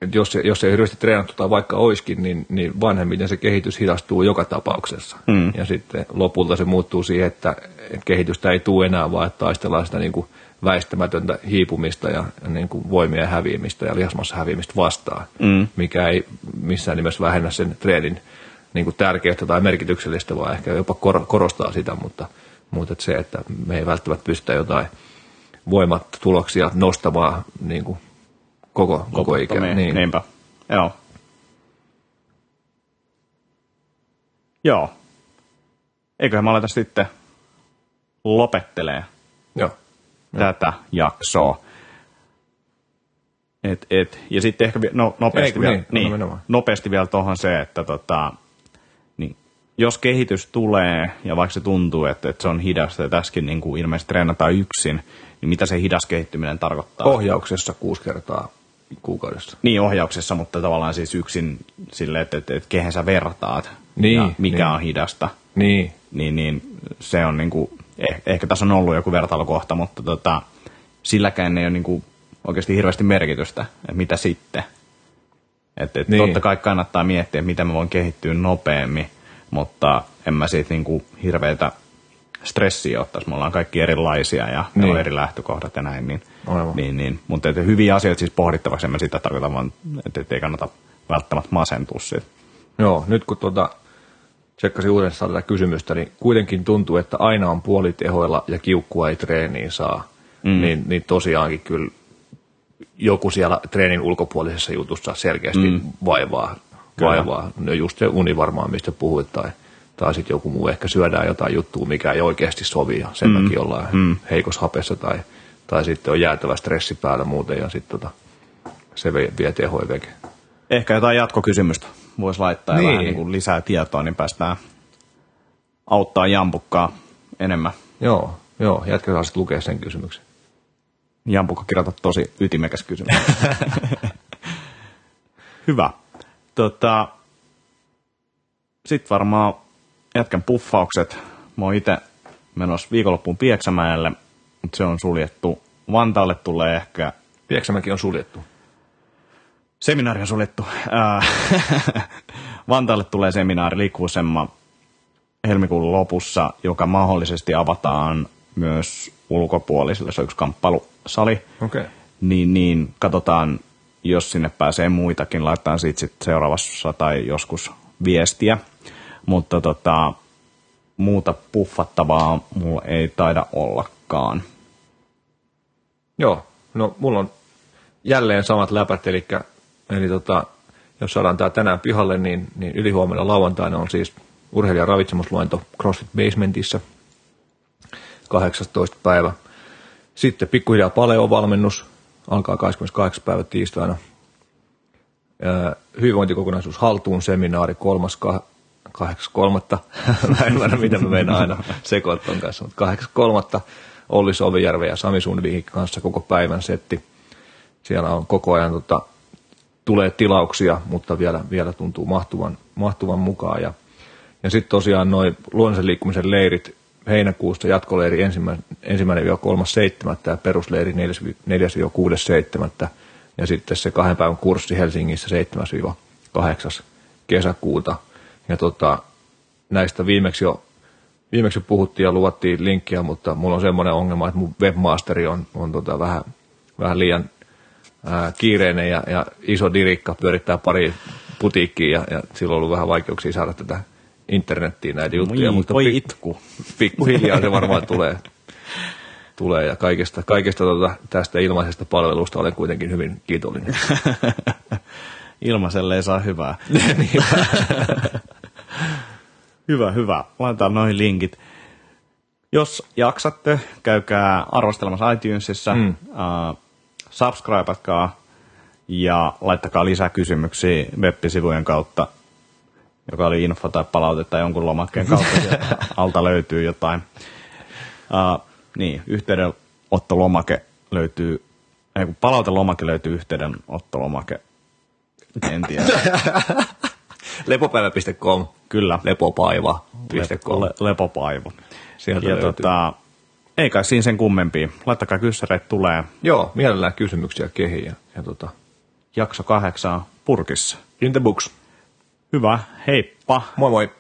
että jos, jos ei hirveästi treenattu tai vaikka oiskin, niin, niin vanhemmiten se kehitys hidastuu joka tapauksessa. Mm. Ja sitten lopulta se muuttuu siihen, että, että kehitystä ei tule enää, vaan että taistellaan sitä niin kuin väistämätöntä hiipumista ja niin kuin voimien häviämistä ja lihasmassa häviämistä vastaan, mm. mikä ei missään nimessä vähennä sen treenin niin kuin tärkeyttä tai merkityksellistä, vaan ehkä jopa kor- korostaa sitä, mutta, mutta että se, että me ei välttämättä pystytä jotain voimatuloksia nostamaan niin kuin koko, koko ikä. Niin. Niinpä, joo. Joo. Eiköhän mä aleta sitten lopettelee Joo. tätä jaksoa. Et, et, ja sitten ehkä no, nopeasti, Ei, vielä, niin, niin, nopeasti vielä tuohon se, että tota, niin, jos kehitys tulee, ja vaikka se tuntuu, että, että se on hidasta, ja tässäkin niin kuin ilmeisesti treenataan yksin, niin mitä se hidas kehittyminen tarkoittaa? Ohjauksessa kuusi kertaa kuukaudessa. Niin, ohjauksessa, mutta tavallaan siis yksin sille, että, että, että kehen sä vertaat niin, ja mikä niin. on hidasta. Niin. Niin, niin se on niin kuin, eh, ehkä tässä on ollut joku vertailukohta, mutta tota, silläkään ei ole niin kuin oikeasti hirveästi merkitystä, että mitä sitten. Että et niin. totta kai kannattaa miettiä, miten mä voin kehittyä nopeammin, mutta en mä siitä niin kuin hirveitä stressiä ottaisi. Me ollaan kaikki erilaisia ja niin. on eri lähtökohdat ja näin. Niin, niin, niin. Mutta että hyviä asioita siis pohdittavaksi, en mä sitä tarkoita, vaan että, ei kannata välttämättä masentua siitä. Joo, nyt kun tuota, tsekkasin uudestaan tätä kysymystä, niin kuitenkin tuntuu, että aina on puolitehoilla ja kiukkua ei treeniin saa. Mm. Niin, niin tosiaankin kyllä joku siellä treenin ulkopuolisessa jutussa selkeästi mm. vaivaa. vaivaa. No just se uni varmaan, mistä puhuit, tai – tai sitten joku muu ehkä syödään jotain juttua, mikä ei oikeasti sovi ja sen mm. takia ollaan mm. heikossa hapessa tai, tai sitten on jäätävä stressi päällä muuten ja sitten tota, se vie, vie THVkin. Ehkä jotain jatkokysymystä voisi laittaa niin. ja vähän niin kuin lisää tietoa, niin päästään auttaa jampukkaa enemmän. Joo, joo jatketaan sitten lukea sen kysymyksen. Jampukka kirjoita tosi ytimekäs kysymys. Hyvä. Tota, Sitten varmaan jätkän puffaukset. Mä oon itse menossa viikonloppuun Pieksämäelle, mutta se on suljettu. Vantaalle tulee ehkä... Pieksämäki on suljettu. Seminaari on suljettu. Vantaalle tulee seminaari Liikkuvuusemma helmikuun lopussa, joka mahdollisesti avataan myös ulkopuolisille. Se on yksi kamppailusali. Okay. Niin, niin katsotaan, jos sinne pääsee muitakin, laitetaan siitä sit seuraavassa tai joskus viestiä mutta tota, muuta puffattavaa mulla ei taida ollakaan. Joo, no mulla on jälleen samat läpät, eli, eli tota, jos saadaan tämä tänään pihalle, niin, niin ylihuomenna lauantaina on siis urheilijan ravitsemusluento CrossFit Basementissa 18. päivä. Sitten pikkuhiljaa paleo-valmennus alkaa 28. päivä tiistaina. Hyvinvointikokonaisuus haltuun seminaari 3. 8.3. mä en mitä mä menen aina sekoitton kanssa, mutta 8.3. Olli Sovijärve ja Sami Sundvikin kanssa koko päivän setti. Siellä on koko ajan tota, tulee tilauksia, mutta vielä, vielä tuntuu mahtuvan, mahtuvan mukaan. Ja, ja sitten tosiaan noin luonnollisen liikkumisen leirit heinäkuusta jatkoleiri ensimmäinen, ensimmäinen 3.7. ja perusleiri 4-6.7. Ja sitten se kahden päivän kurssi Helsingissä 7-8. kesäkuuta – ja tota, näistä viimeksi jo, viimeksi puhuttiin ja luvattiin linkkiä, mutta mulla on semmoinen ongelma, että mun webmasteri on, on tota vähän, vähän liian ää, kiireinen ja, ja iso dirikka pyörittää pari putiikkiin ja, ja silloin on ollut vähän vaikeuksia saada tätä internettiin näitä juttuja, mutta voi pik- itku. pikkuhiljaa se varmaan tulee. tulee ja kaikesta, kaikesta tota, tästä ilmaisesta palvelusta olen kuitenkin hyvin kiitollinen. Ilmaiselle ei saa hyvää. hyvä, hyvä. Laitetaan noihin linkit. Jos jaksatte, käykää arvostelemassa iTunesissa, mm. uh, subscribeatkaa ja laittakaa lisää kysymyksiä web-sivujen kautta, joka oli info tai palautetta jonkun lomakkeen kautta, sieltä alta löytyy jotain. Uh, niin, yhteydenottolomake löytyy, ei kun palautelomake löytyy yhteydenottolomake. En tiedä. Lepopäivä.com. Kyllä. Lepopaiva.com. Le- lepopaivo. Sieltä ja löytyy. tota, ei kai siinä sen kummempia. Laittakaa kyssäreitä tulee. Joo, mielellään kysymyksiä kehiin. Ja, ja tota, Jakso kahdeksan purkissa. in the books. Hyvä, heippa! Moi moi.